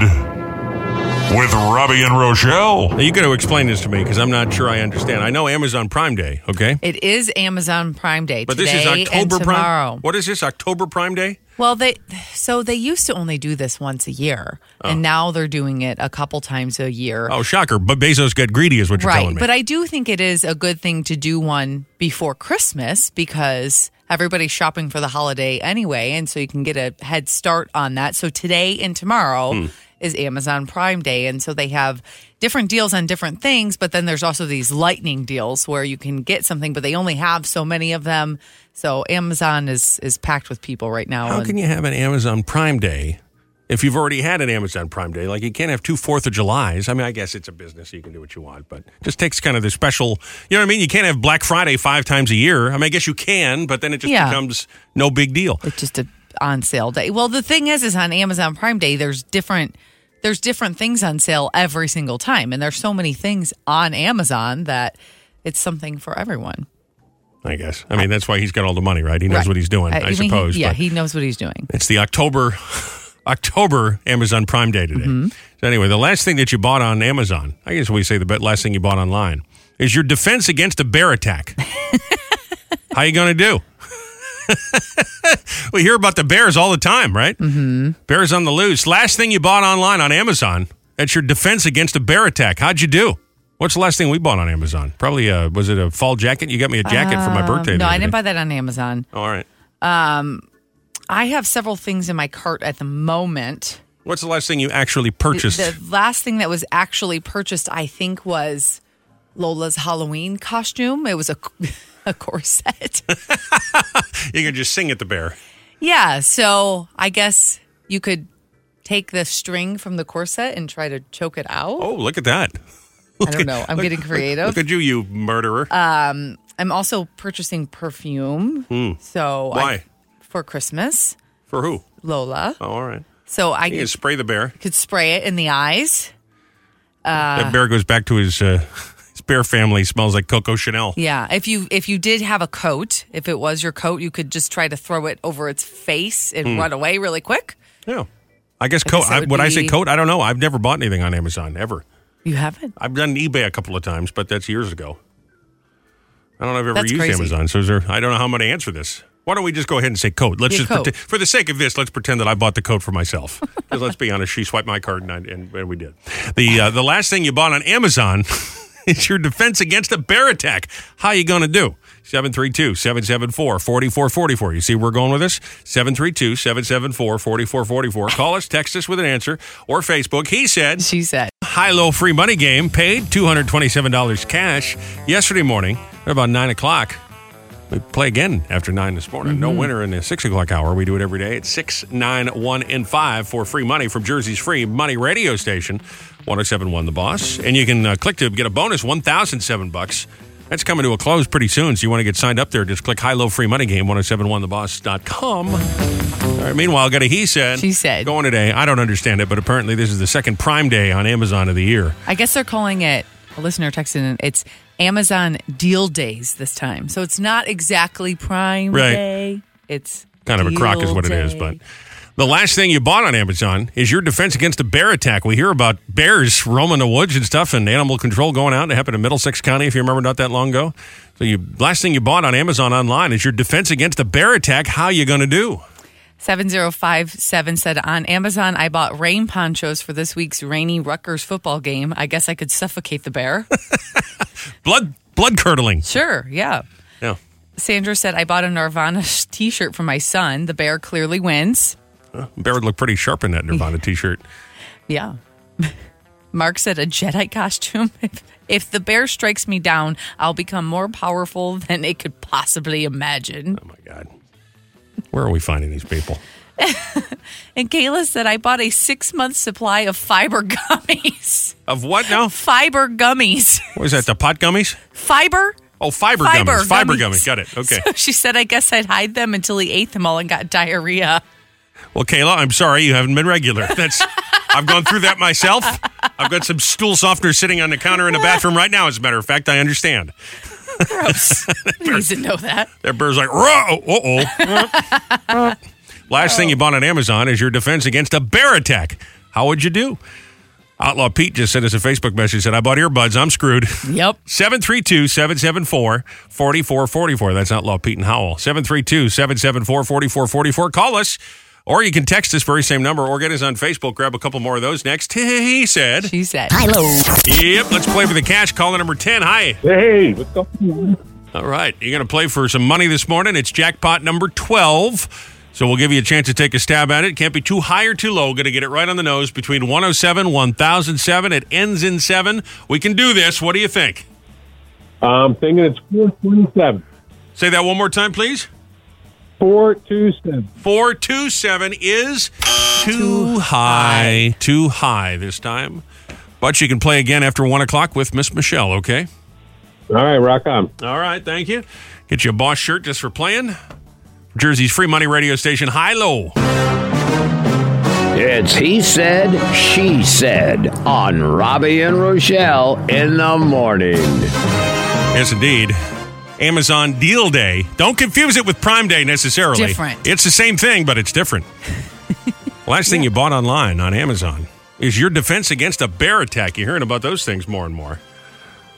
with Robby and Rochelle. Now, you got to explain this to me because I'm not sure I understand. I know Amazon Prime Day, okay? It is Amazon Prime Day But today this is and October tomorrow. Prime. What is this? October Prime Day? Well, they so they used to only do this once a year, and oh. now they're doing it a couple times a year. Oh, shocker! But Bezos got greedy, is what you're right, telling me. but I do think it is a good thing to do one before Christmas because everybody's shopping for the holiday anyway, and so you can get a head start on that. So today and tomorrow Hmm. is Amazon Prime Day, and so they have different deals on different things. But then there's also these lightning deals where you can get something, but they only have so many of them. So Amazon is is packed with people right now. How and- can you have an Amazon Prime Day if you've already had an Amazon Prime Day? Like you can't have two Fourth of Julys. I mean, I guess it's a business; so you can do what you want, but just takes kind of the special. You know what I mean? You can't have Black Friday five times a year. I mean, I guess you can, but then it just Yeah. becomes no big deal. It's just a on sale day. Well, the thing is, is on Amazon Prime Day, there's different there's different things on sale every single time, and there's so many things on Amazon that it's something for everyone. I guess. I mean, that's why he's got all the money, right? He knows Right. what he's doing. Uh, I I, mean, he- suppose. yeah, he knows what he's doing. it's the October October Amazon Prime Day today. Mm-hmm. So anyway, the last thing that you bought on Amazon, I guess we say the last thing you bought online, is your defense against a bear attack. How you going to do? we hear about the bears all the time, right? Mm-hmm. Bears on the loose. Last thing you bought online on Amazon, that's your defense against a bear attack. How'd you do? What's the last thing we bought on Amazon? Probably, uh, was it a fall jacket? You got me a jacket for my Um, birthday. No, I didn't buy that on Amazon. Oh, all right. Um, I have several things in my cart at the moment. What's the last thing you actually purchased? The last thing that was actually purchased, I think, was Lola's Halloween costume. It was a a corset. you can just sing at the bear. Yeah, so I guess you could take the string from the corset and try to choke it out. Oh, look at that. I don't know. I'm Look- getting creative. Look, at you, you murderer. Um, I'm also purchasing perfume. Hmm. So I- Why? For Christmas, For who? Lola. Oh, all right. So I can spray the bear. could spray it in the eyes. Uh, that bear goes back to his uh, his bear family. Smells like Coco Chanel. Yeah, if you if you did have a coat, if it was your coat, you could just try to throw it over its face and Hmm. run away really quick. Yeah. I guess I coat. guess I, would would I say coat? I don't know. I've never bought anything on Amazon ever. You haven't? I've done eBay a couple of times, but that's years ago. I don't know if I've ever That's used crazy. Amazon, so is there, I don't know how I'm going to answer this. Why don't we just go ahead and say coat? Let's Yeah, just coat. pretend, for the sake of this, let's pretend that I bought the coat for myself. Because let's be honest, she swiped my card and, I, and, and we did. The uh, the last thing you bought on Amazon is your defense against a bear attack. How you going to do? 732-774-4444. You see where we're going with this? 732-774-4444. Call us, text us with an answer, or Facebook. He said. She said. High-low free money game paid $227 cash yesterday morning at about 9 o'clock. We play again after 9 this morning. No winner in the 6 o'clock hour. We do it every day at 6, 9, 1, and 5 for free money from Jersey's free money radio station. 1071 The Boss. And you can uh, click to get a bonus 1007 bucks. That's coming to a close pretty soon. So you want to get signed up there, just click high low free money game 1071theboss.com. All right, meanwhile, I got a he said. She said. Going today. I don't understand it, but apparently this is the second Prime Day on Amazon of the year. I guess they're calling it, a listener texted in, it's Amazon Deal Days this time. So it's not exactly Prime Right. Day. It's kind of a crock is what it is. Day. But the last thing you bought on Amazon is your defense against a bear attack. We hear about bears roaming the woods and stuff, and animal control going out. It happened in Middlesex County, if you remember, not that long ago. So you last thing you bought on Amazon online is your defense against a bear attack. How you going to do? 7057 said on Amazon, I bought rain ponchos for this week's rainy Rutgers football game. I guess I could suffocate the bear. Blood blood curdling. sure, yeah. Yeah. Sandra said, I bought a Nirvana t shirt for my son. The bear clearly wins. Bear would look pretty sharp in that Nirvana t-shirt. Yeah. Mark said, a Jedi costume. If, if the bear strikes me down, I'll become more powerful than it could possibly imagine. Oh my God. Where are we finding these people? And Kayla said, I bought a six month supply of fiber gummies. Of what now? Fiber gummies. What is that? The pot gummies? Fiber? Oh, fiber, Fiber gummies. Fiber gummies. gummies. Got it. Okay. So she said, I guess I'd hide them until he ate them all and got diarrhea. Well, Kayla, I'm sorry you haven't been regular. That's I've gone through that myself. I've got some stool softener sitting on the counter in the bathroom right now. As a matter of fact, I understand. Gross. Who needs to know that? That bird's like, uh oh. Last thing you bought on Amazon is your defense against a bear attack. How would you do? Outlaw Pete just sent us a Facebook message said, I bought earbuds. I'm screwed. Yep. 732 774 4444. That's Outlaw Pete and Howell. 732 774 4444. Call us, or you can text this very same number, or get us on Facebook. Grab a couple more of those next. He said. She said. Hello. Yep. Let's play for the cash. Caller number 10. Hi. Hey, what's going on? All right. You're going to play for some money this morning. It's jackpot number 12. So we'll give you a chance to take a stab at it. Can't be too high or too low. Going to get it right on the nose between 107 1007. It ends in 7. We can do this. What do you think? I'm thinking it's 427. Say that one more time, please. 427. 427 is too high. Too high this time. But you can play again after 1 o'clock with Miss Michelle, okay? All right, rock on. All right, thank you. Get you a boss shirt just for playing. Jersey's free money radio station, High Low. It's He Said, She Said on Robby and Rochelle in the morning. Yes, indeed. Amazon Deal Day. Don't confuse it with Prime Day necessarily. Different. It's the same thing, but it's different. Last thing you bought online on Amazon is your defense against a bear attack. You're hearing about those things more and more.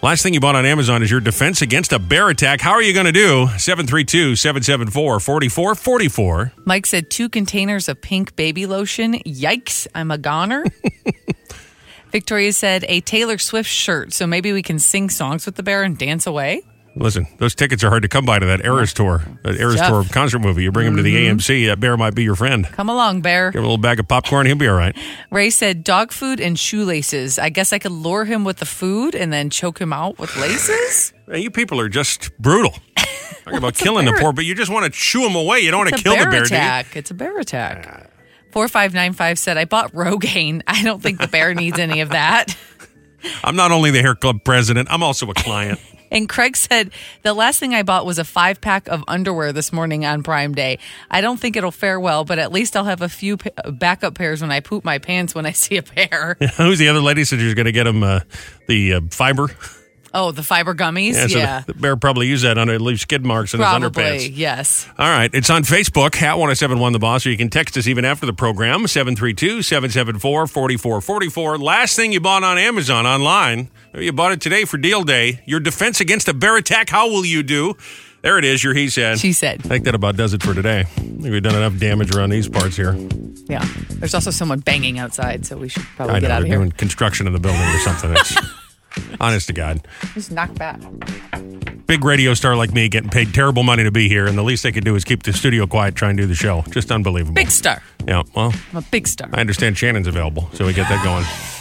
Last thing you bought on Amazon is your defense against a bear attack. How are you going to do? 732 774 4444. Mike said two containers of pink baby lotion. Yikes, I'm a goner. Victoria said a Taylor Swift shirt, so maybe we can sing songs with the bear and dance away. Listen, those tickets are hard to come by to that Eras tour, that Eras tour concert movie. You bring him to the mm-hmm. AMC, that bear might be your friend. Come along, bear. Give him a little bag of popcorn, he'll be all right. Ray said dog food and shoelaces. I guess I could lure him with the food and then choke him out with laces. Man, you people are just brutal. Talking about killing the bear- poor, but you just want to chew him away. You don't want to kill the bear bear, do you? attack. It's a bear attack. Ah. 4595 said, I bought Rogaine. I don't think the bear needs any of that. I'm not only the hair club president, I'm also a client. And Craig said, the last thing I bought was a five pack of underwear this morning on Prime Day. I don't think it'll fare well, but at least I'll have a few pa- backup pairs when I poop my pants when I see a pair. Who's the other lady said you're going to get him uh, the uh, fiber? Oh, the fiber gummies? so Yeah. the, the bear probably used that under it, leave skid marks in his Probably, underpants. yes. All right. It's on Facebook, Hat 1071 The Boss, or you can text us even after the program, 732 774 4444. Last thing you bought on Amazon online, you bought it today for deal day. Your defense against a bear attack, how will you do? There it is, your he said. She said. I think that about does it for today. I think we've done enough damage around these parts here. Yeah. There's also someone banging outside, so we should probably I get know, out of here. doing construction in the building or something. It's, honest to God. Just knock back. Big radio star like me getting paid terrible money to be here, and the least they could do is keep the studio quiet, try and do the show. Just unbelievable. Big star. Yeah, well, I'm a big star. I understand Shannon's available, so we get that going.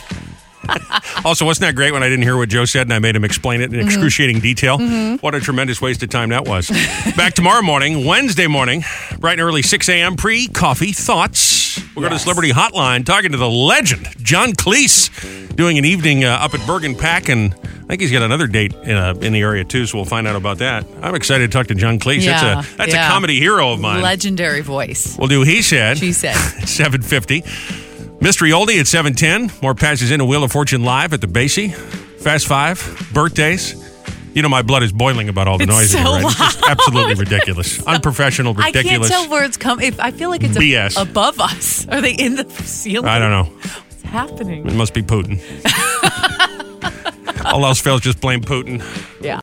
Also, wasn't that great when I didn't hear what Joe said and I made him explain it in Mhm. excruciating detail? Mhm. What a tremendous waste of time that was. Back tomorrow morning, Wednesday morning, bright and early, 6 a.m. pre coffee thoughts. We're going to the Celebrity Hotline talking to the legend, John Cleese, doing an evening uh, up at Bergen PAC. And I think he's got another date in, uh, in the area too, so we'll find out about that. I'm excited to talk to John Cleese. Yeah, that's a, that's yeah. a comedy hero of mine. Legendary voice. We'll do He Said. She said. 750. Mystery Oldie at 710. More passes in a Wheel of Fortune live at the Basie. Fast Five. Birthdays. You know, my blood is boiling about all the It's noises. so right? It's just absolutely ridiculous. Unprofessional, I can't ridiculous. tell where it's coming. I feel like it's BS. above us. Are they in the ceiling? I don't know. What's happening? It must be Putin. all else fails, just blame Putin. Yeah.